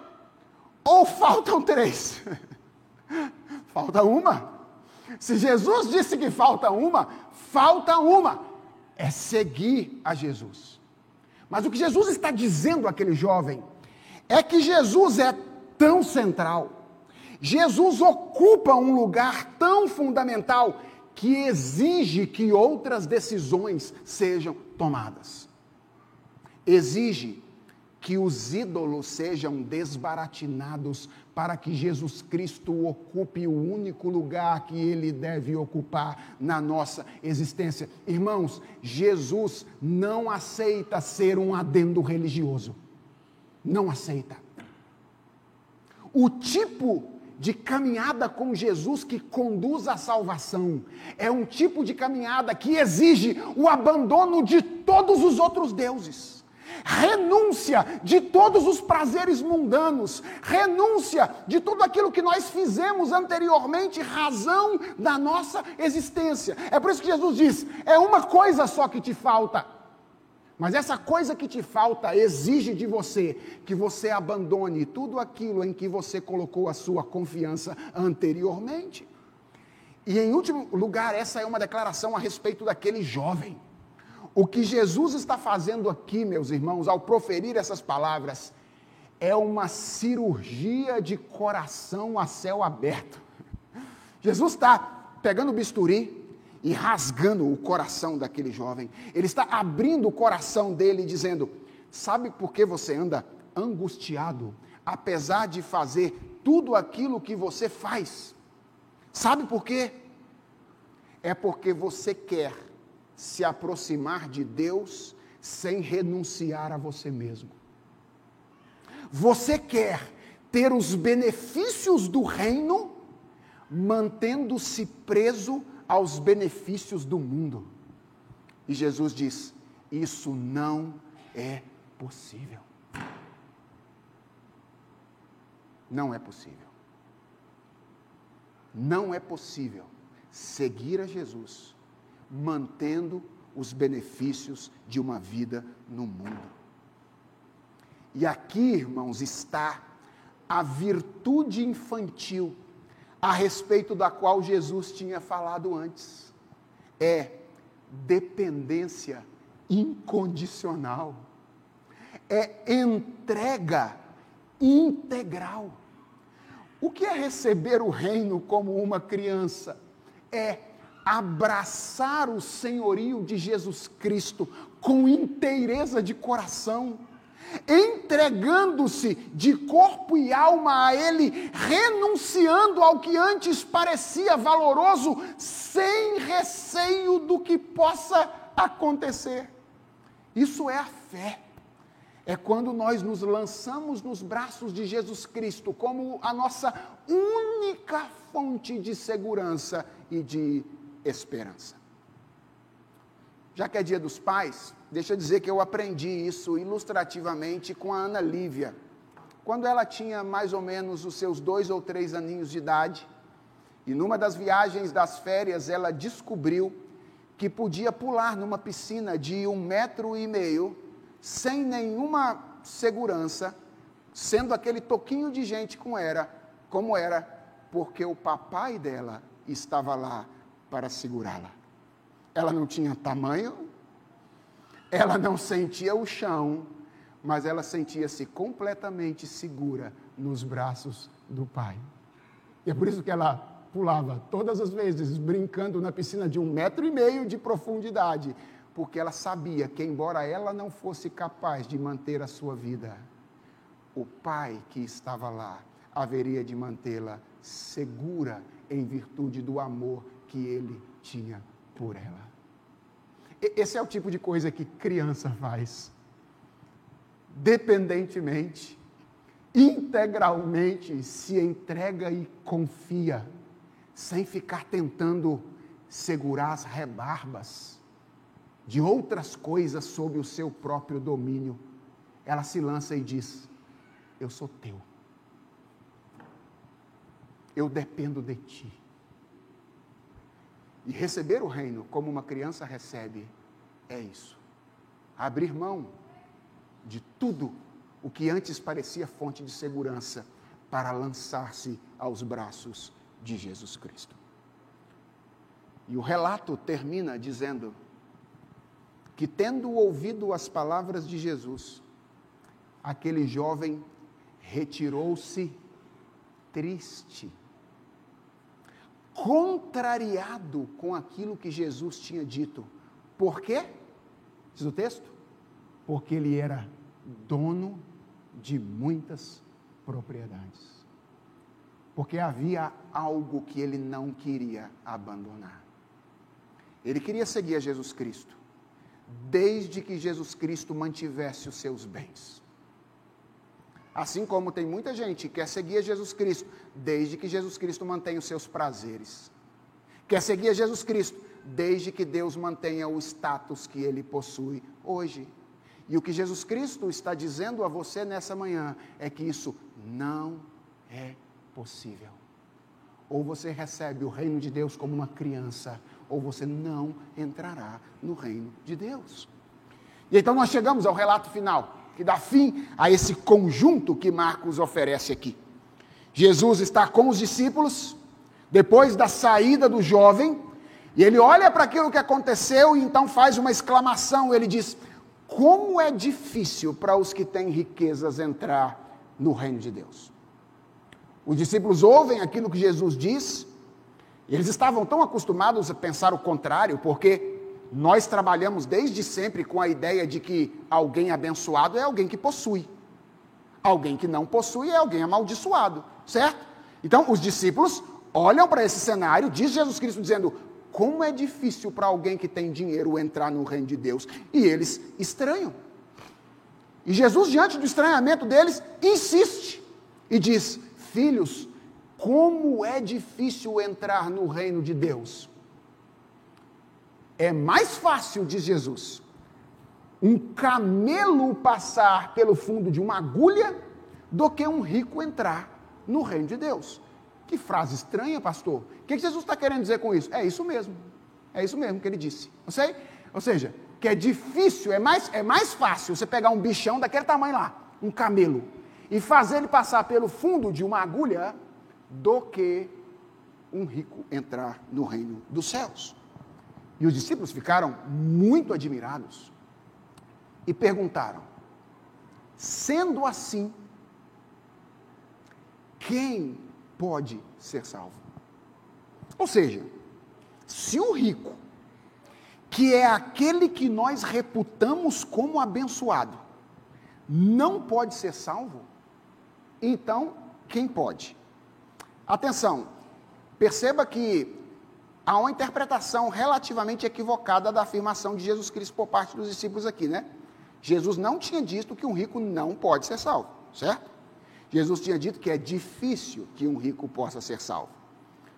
ou faltam três? falta uma. Se Jesus disse que falta uma, falta uma. É seguir a Jesus. Mas o que Jesus está dizendo àquele jovem é que Jesus é tão central Jesus ocupa um lugar tão fundamental que exige que outras decisões sejam tomadas. Exige que os ídolos sejam desbaratinados para que Jesus Cristo ocupe o único lugar que ele deve ocupar na nossa existência. Irmãos, Jesus não aceita ser um adendo religioso. Não aceita. O tipo de caminhada com Jesus que conduz à salvação. É um tipo de caminhada que exige o abandono de todos os outros deuses. Renúncia de todos os prazeres mundanos, renúncia de tudo aquilo que nós fizemos anteriormente, razão da nossa existência. É por isso que Jesus diz: é uma coisa só que te falta mas essa coisa que te falta exige de você que você abandone tudo aquilo em que você colocou a sua confiança anteriormente. E em último lugar, essa é uma declaração a respeito daquele jovem. O que Jesus está fazendo aqui, meus irmãos, ao proferir essas palavras, é uma cirurgia de coração a céu aberto. Jesus está pegando o bisturi, e rasgando o coração daquele jovem. Ele está abrindo o coração dele dizendo: Sabe por que você anda angustiado, apesar de fazer tudo aquilo que você faz? Sabe por quê? É porque você quer se aproximar de Deus sem renunciar a você mesmo. Você quer ter os benefícios do reino mantendo-se preso aos benefícios do mundo. E Jesus diz: Isso não é possível. Não é possível. Não é possível seguir a Jesus mantendo os benefícios de uma vida no mundo. E aqui, irmãos, está a virtude infantil a respeito da qual Jesus tinha falado antes. É dependência incondicional. É entrega integral. O que é receber o reino como uma criança? É abraçar o senhorio de Jesus Cristo com inteireza de coração entregando-se de corpo e alma a Ele, renunciando ao que antes parecia valoroso, sem receio do que possa acontecer. Isso é a fé. É quando nós nos lançamos nos braços de Jesus Cristo como a nossa única fonte de segurança e de esperança. Já que é dia dos pais, deixa eu dizer que eu aprendi isso ilustrativamente com a Ana Lívia. Quando ela tinha mais ou menos os seus dois ou três aninhos de idade, e numa das viagens das férias ela descobriu que podia pular numa piscina de um metro e meio, sem nenhuma segurança, sendo aquele toquinho de gente como era, como era, porque o papai dela estava lá para segurá-la ela não tinha tamanho, ela não sentia o chão, mas ela sentia-se completamente segura nos braços do pai. E é por isso que ela pulava todas as vezes, brincando na piscina de um metro e meio de profundidade, porque ela sabia que, embora ela não fosse capaz de manter a sua vida, o pai que estava lá haveria de mantê-la segura em virtude do amor que ele tinha por ela. Esse é o tipo de coisa que criança faz. Dependentemente, integralmente se entrega e confia, sem ficar tentando segurar as rebarbas de outras coisas sob o seu próprio domínio. Ela se lança e diz: Eu sou teu. Eu dependo de ti. E receber o reino como uma criança recebe é isso. Abrir mão de tudo o que antes parecia fonte de segurança para lançar-se aos braços de Jesus Cristo. E o relato termina dizendo que, tendo ouvido as palavras de Jesus, aquele jovem retirou-se triste, contrariado com aquilo que Jesus tinha dito. Por quê? Diz o texto? Porque ele era dono de muitas propriedades. Porque havia algo que ele não queria abandonar. Ele queria seguir a Jesus Cristo, desde que Jesus Cristo mantivesse os seus bens. Assim como tem muita gente que quer seguir a Jesus Cristo, desde que Jesus Cristo mantenha os seus prazeres. Quer seguir a Jesus Cristo, desde que Deus mantenha o status que ele possui hoje. E o que Jesus Cristo está dizendo a você nessa manhã é que isso não é possível. Ou você recebe o reino de Deus como uma criança, ou você não entrará no reino de Deus. E então nós chegamos ao relato final que dá fim a esse conjunto que Marcos oferece aqui. Jesus está com os discípulos, depois da saída do jovem, e ele olha para aquilo que aconteceu e então faz uma exclamação. Ele diz: Como é difícil para os que têm riquezas entrar no reino de Deus. Os discípulos ouvem aquilo que Jesus diz, eles estavam tão acostumados a pensar o contrário, porque nós trabalhamos desde sempre com a ideia de que alguém abençoado é alguém que possui. Alguém que não possui é alguém amaldiçoado, certo? Então, os discípulos olham para esse cenário, diz Jesus Cristo dizendo: como é difícil para alguém que tem dinheiro entrar no reino de Deus. E eles estranham. E Jesus, diante do estranhamento deles, insiste e diz: Filhos, como é difícil entrar no reino de Deus. É mais fácil, diz Jesus, um camelo passar pelo fundo de uma agulha do que um rico entrar no reino de Deus. Que frase estranha, pastor. O que Jesus está querendo dizer com isso? É isso mesmo. É isso mesmo que ele disse. Não sei? Ou seja, que é difícil, é mais, é mais fácil você pegar um bichão daquele tamanho lá, um camelo, e fazer ele passar pelo fundo de uma agulha do que um rico entrar no reino dos céus. E os discípulos ficaram muito admirados e perguntaram: sendo assim, quem pode ser salvo? Ou seja, se o rico, que é aquele que nós reputamos como abençoado, não pode ser salvo, então quem pode? Atenção, perceba que há uma interpretação relativamente equivocada da afirmação de Jesus Cristo por parte dos discípulos aqui, né? Jesus não tinha dito que um rico não pode ser salvo, certo? Jesus tinha dito que é difícil que um rico possa ser salvo.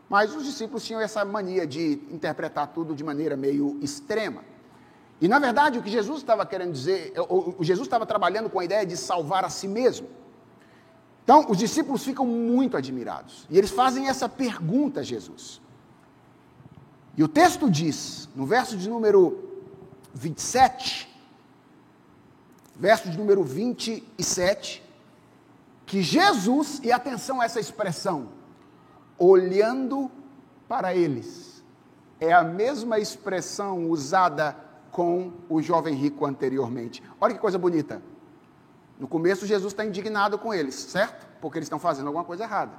Mas os discípulos tinham essa mania de interpretar tudo de maneira meio extrema. E na verdade o que Jesus estava querendo dizer, o Jesus estava trabalhando com a ideia de salvar a si mesmo. Então os discípulos ficam muito admirados e eles fazem essa pergunta a Jesus. E o texto diz, no verso de número 27, verso de número 27, que Jesus, e atenção a essa expressão, olhando para eles, é a mesma expressão usada com o jovem rico anteriormente. Olha que coisa bonita. No começo, Jesus está indignado com eles, certo? Porque eles estão fazendo alguma coisa errada.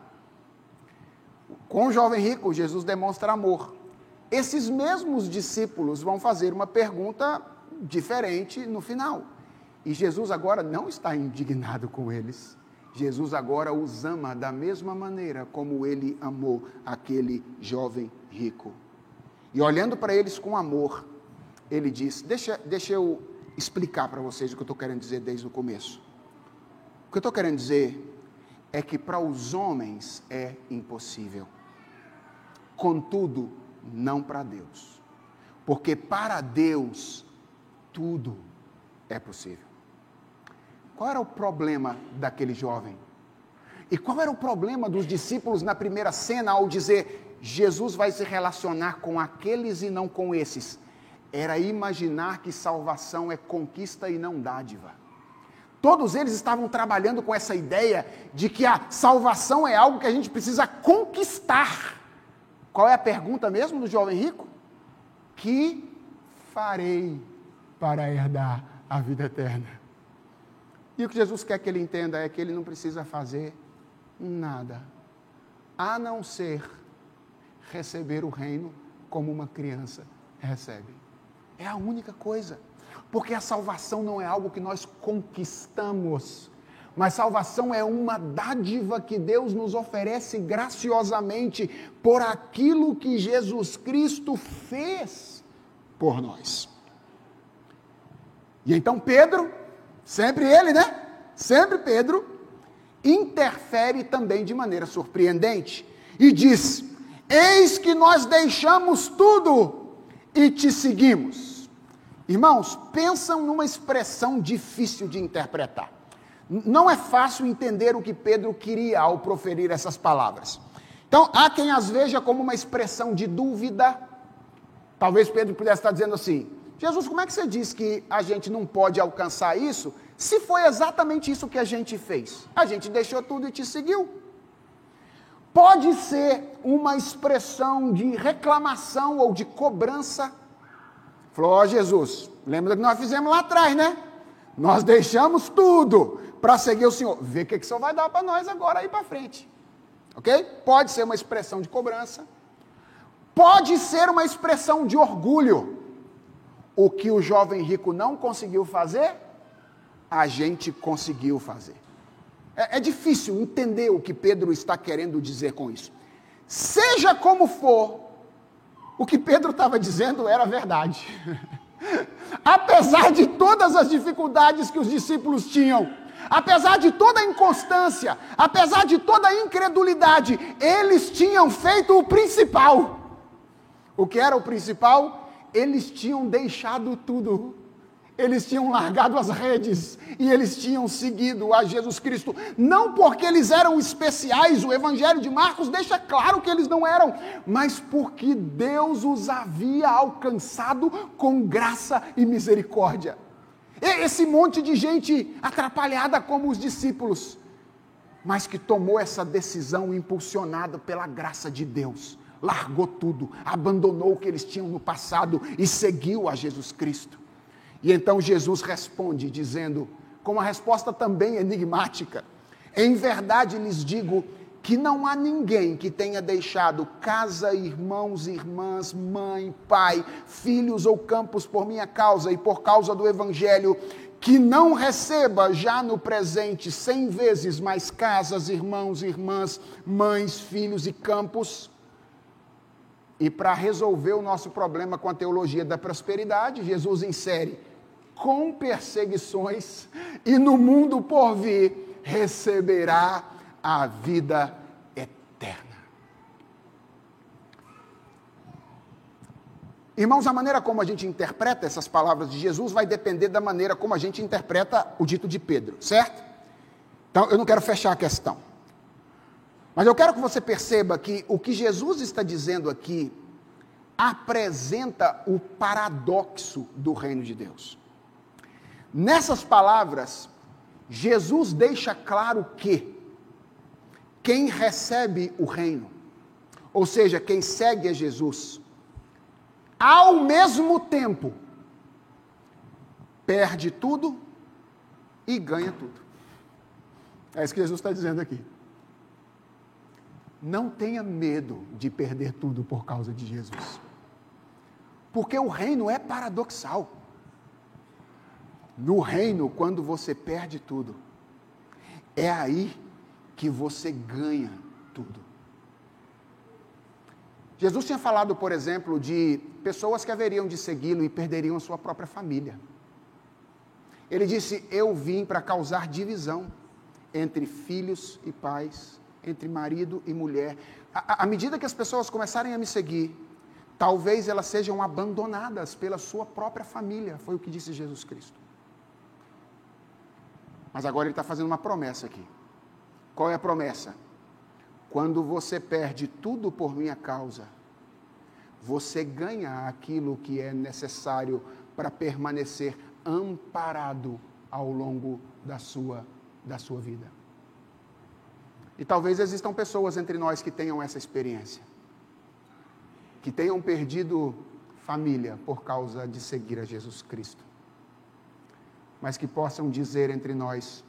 Com o jovem rico, Jesus demonstra amor. Esses mesmos discípulos vão fazer uma pergunta diferente no final. E Jesus agora não está indignado com eles. Jesus agora os ama da mesma maneira como ele amou aquele jovem rico. E olhando para eles com amor, ele diz: Deixa, deixa eu explicar para vocês o que eu estou querendo dizer desde o começo. O que eu estou querendo dizer é que para os homens é impossível. Contudo, não para Deus. Porque para Deus tudo é possível. Qual era o problema daquele jovem? E qual era o problema dos discípulos na primeira cena ao dizer Jesus vai se relacionar com aqueles e não com esses? Era imaginar que salvação é conquista e não dádiva. Todos eles estavam trabalhando com essa ideia de que a salvação é algo que a gente precisa conquistar. Qual é a pergunta mesmo do jovem rico? Que farei para herdar a vida eterna? E o que Jesus quer que ele entenda é que ele não precisa fazer nada. a não ser receber o reino como uma criança recebe. É a única coisa. Porque a salvação não é algo que nós conquistamos, mas salvação é uma dádiva que Deus nos oferece graciosamente por aquilo que Jesus Cristo fez por nós. E então Pedro, sempre ele, né? Sempre Pedro, interfere também de maneira surpreendente e diz: Eis que nós deixamos tudo e te seguimos. Irmãos, pensam numa expressão difícil de interpretar. Não é fácil entender o que Pedro queria ao proferir essas palavras. Então, há quem as veja como uma expressão de dúvida. Talvez Pedro pudesse estar dizendo assim: Jesus, como é que você diz que a gente não pode alcançar isso, se foi exatamente isso que a gente fez? A gente deixou tudo e te seguiu. Pode ser uma expressão de reclamação ou de cobrança. Falou, ó oh, Jesus, lembra que nós fizemos lá atrás, né? Nós deixamos tudo para seguir o Senhor. Vê o que, que o Senhor vai dar para nós agora aí para frente. Ok? Pode ser uma expressão de cobrança. Pode ser uma expressão de orgulho. O que o jovem rico não conseguiu fazer, a gente conseguiu fazer. É, é difícil entender o que Pedro está querendo dizer com isso. Seja como for, o que Pedro estava dizendo era verdade. apesar de todas as dificuldades que os discípulos tinham, apesar de toda a inconstância, apesar de toda a incredulidade, eles tinham feito o principal. O que era o principal? Eles tinham deixado tudo. Eles tinham largado as redes e eles tinham seguido a Jesus Cristo. Não porque eles eram especiais, o Evangelho de Marcos deixa claro que eles não eram, mas porque Deus os havia alcançado com graça e misericórdia. Esse monte de gente atrapalhada como os discípulos, mas que tomou essa decisão impulsionada pela graça de Deus, largou tudo, abandonou o que eles tinham no passado e seguiu a Jesus Cristo. E então Jesus responde, dizendo, com uma resposta também enigmática: Em verdade lhes digo que não há ninguém que tenha deixado casa, irmãos, irmãs, mãe, pai, filhos ou campos por minha causa e por causa do Evangelho, que não receba já no presente cem vezes mais casas, irmãos, irmãs, mães, filhos e campos. E para resolver o nosso problema com a teologia da prosperidade, Jesus insere com perseguições, e no mundo por vir receberá a vida eterna. Irmãos, a maneira como a gente interpreta essas palavras de Jesus vai depender da maneira como a gente interpreta o dito de Pedro, certo? Então, eu não quero fechar a questão. Mas eu quero que você perceba que o que Jesus está dizendo aqui apresenta o paradoxo do reino de Deus. Nessas palavras, Jesus deixa claro que quem recebe o reino, ou seja, quem segue a Jesus, ao mesmo tempo perde tudo e ganha tudo. É isso que Jesus está dizendo aqui. Não tenha medo de perder tudo por causa de Jesus. Porque o reino é paradoxal. No reino, quando você perde tudo, é aí que você ganha tudo. Jesus tinha falado, por exemplo, de pessoas que haveriam de segui-lo e perderiam a sua própria família. Ele disse: Eu vim para causar divisão entre filhos e pais, entre marido e mulher. À, à medida que as pessoas começarem a me seguir, talvez elas sejam abandonadas pela sua própria família, foi o que disse Jesus Cristo. Mas agora ele está fazendo uma promessa aqui. Qual é a promessa? Quando você perde tudo por minha causa, você ganha aquilo que é necessário para permanecer amparado ao longo da sua, da sua vida. E talvez existam pessoas entre nós que tenham essa experiência, que tenham perdido família por causa de seguir a Jesus Cristo mas que possam dizer entre nós: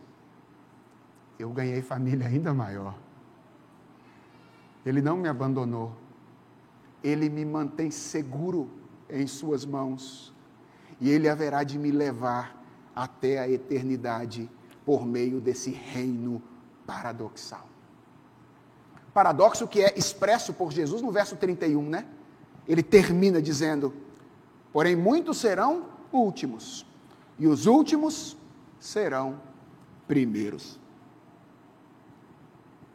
eu ganhei família ainda maior. Ele não me abandonou. Ele me mantém seguro em Suas mãos. E Ele haverá de me levar até a eternidade por meio desse reino paradoxal. Paradoxo que é expresso por Jesus no verso 31, né? Ele termina dizendo: Porém, muitos serão últimos, e os últimos serão primeiros.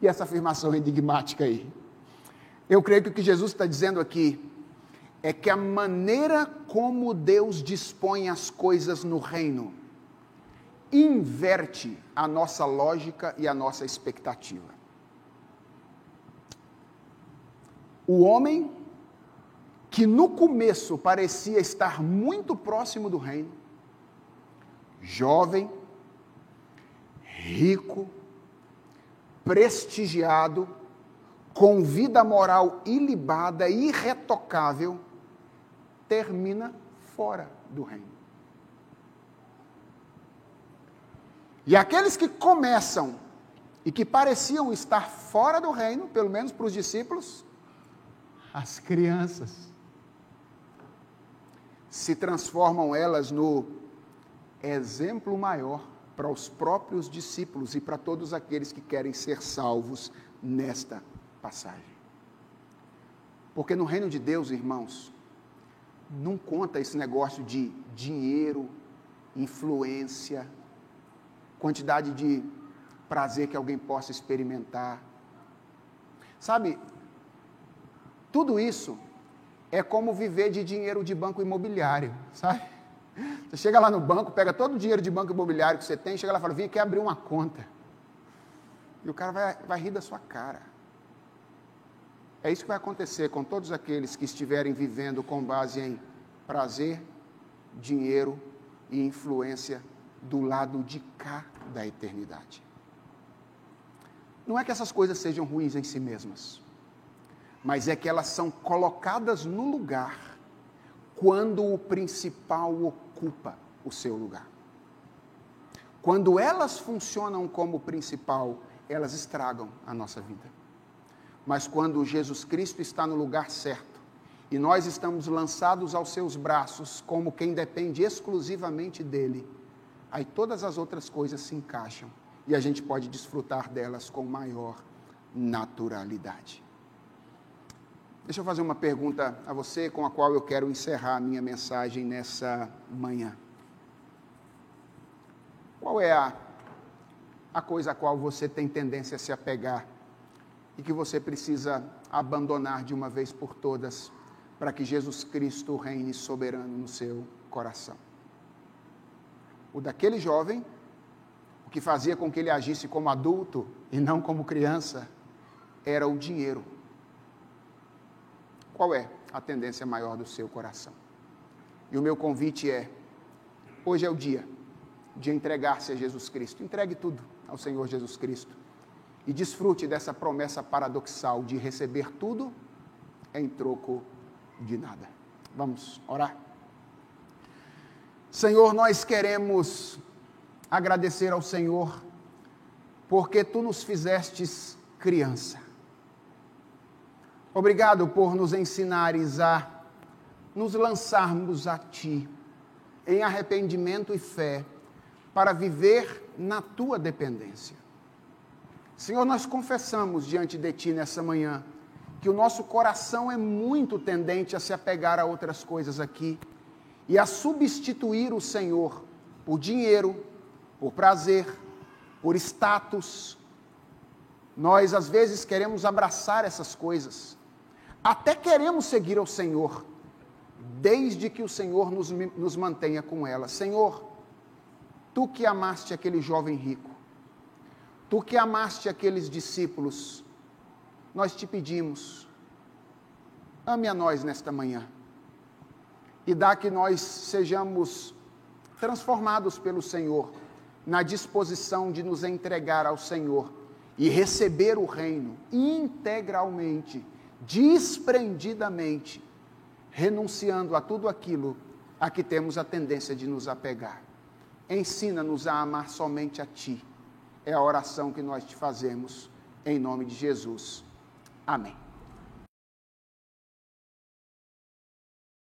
E essa afirmação enigmática aí? Eu creio que o que Jesus está dizendo aqui é que a maneira como Deus dispõe as coisas no reino inverte a nossa lógica e a nossa expectativa. O homem que no começo parecia estar muito próximo do reino, jovem, rico, prestigiado, com vida moral ilibada, irretocável, termina fora do reino. E aqueles que começam e que pareciam estar fora do reino, pelo menos para os discípulos, as crianças, se transformam elas no exemplo maior para os próprios discípulos e para todos aqueles que querem ser salvos nesta passagem. Porque no reino de Deus, irmãos, não conta esse negócio de dinheiro, influência, quantidade de prazer que alguém possa experimentar. Sabe, tudo isso é como viver de dinheiro de banco imobiliário, sabe? Você chega lá no banco, pega todo o dinheiro de banco imobiliário que você tem, chega lá e fala, vem aqui abrir uma conta. E o cara vai, vai rir da sua cara. É isso que vai acontecer com todos aqueles que estiverem vivendo com base em prazer, dinheiro e influência do lado de cá da eternidade. Não é que essas coisas sejam ruins em si mesmas, mas é que elas são colocadas no lugar quando o principal ocupa o seu lugar. Quando elas funcionam como principal, elas estragam a nossa vida. Mas quando Jesus Cristo está no lugar certo e nós estamos lançados aos seus braços como quem depende exclusivamente dele, aí todas as outras coisas se encaixam e a gente pode desfrutar delas com maior naturalidade. Deixa eu fazer uma pergunta a você com a qual eu quero encerrar a minha mensagem nessa manhã. Qual é a, a coisa a qual você tem tendência a se apegar e que você precisa abandonar de uma vez por todas para que Jesus Cristo reine soberano no seu coração? o daquele jovem, o que fazia com que ele agisse como adulto e não como criança, era o dinheiro. Qual é a tendência maior do seu coração? E o meu convite é: hoje é o dia de entregar-se a Jesus Cristo. Entregue tudo ao Senhor Jesus Cristo e desfrute dessa promessa paradoxal de receber tudo em troco de nada. Vamos orar? Senhor, nós queremos agradecer ao Senhor, porque tu nos fizestes criança. Obrigado por nos ensinares a nos lançarmos a Ti em arrependimento e fé para viver na Tua dependência. Senhor, nós confessamos diante de Ti nessa manhã que o nosso coração é muito tendente a se apegar a outras coisas aqui e a substituir o Senhor por dinheiro, por prazer, por status. Nós, às vezes, queremos abraçar essas coisas, até queremos seguir ao Senhor, desde que o Senhor nos, nos mantenha com elas. Senhor, tu que amaste aquele jovem rico, tu que amaste aqueles discípulos, nós te pedimos, ame a nós nesta manhã e dá que nós sejamos transformados pelo Senhor na disposição de nos entregar ao Senhor e receber o reino integralmente, desprendidamente, renunciando a tudo aquilo a que temos a tendência de nos apegar. Ensina-nos a amar somente a Ti. É a oração que nós te fazemos, em nome de Jesus. Amém.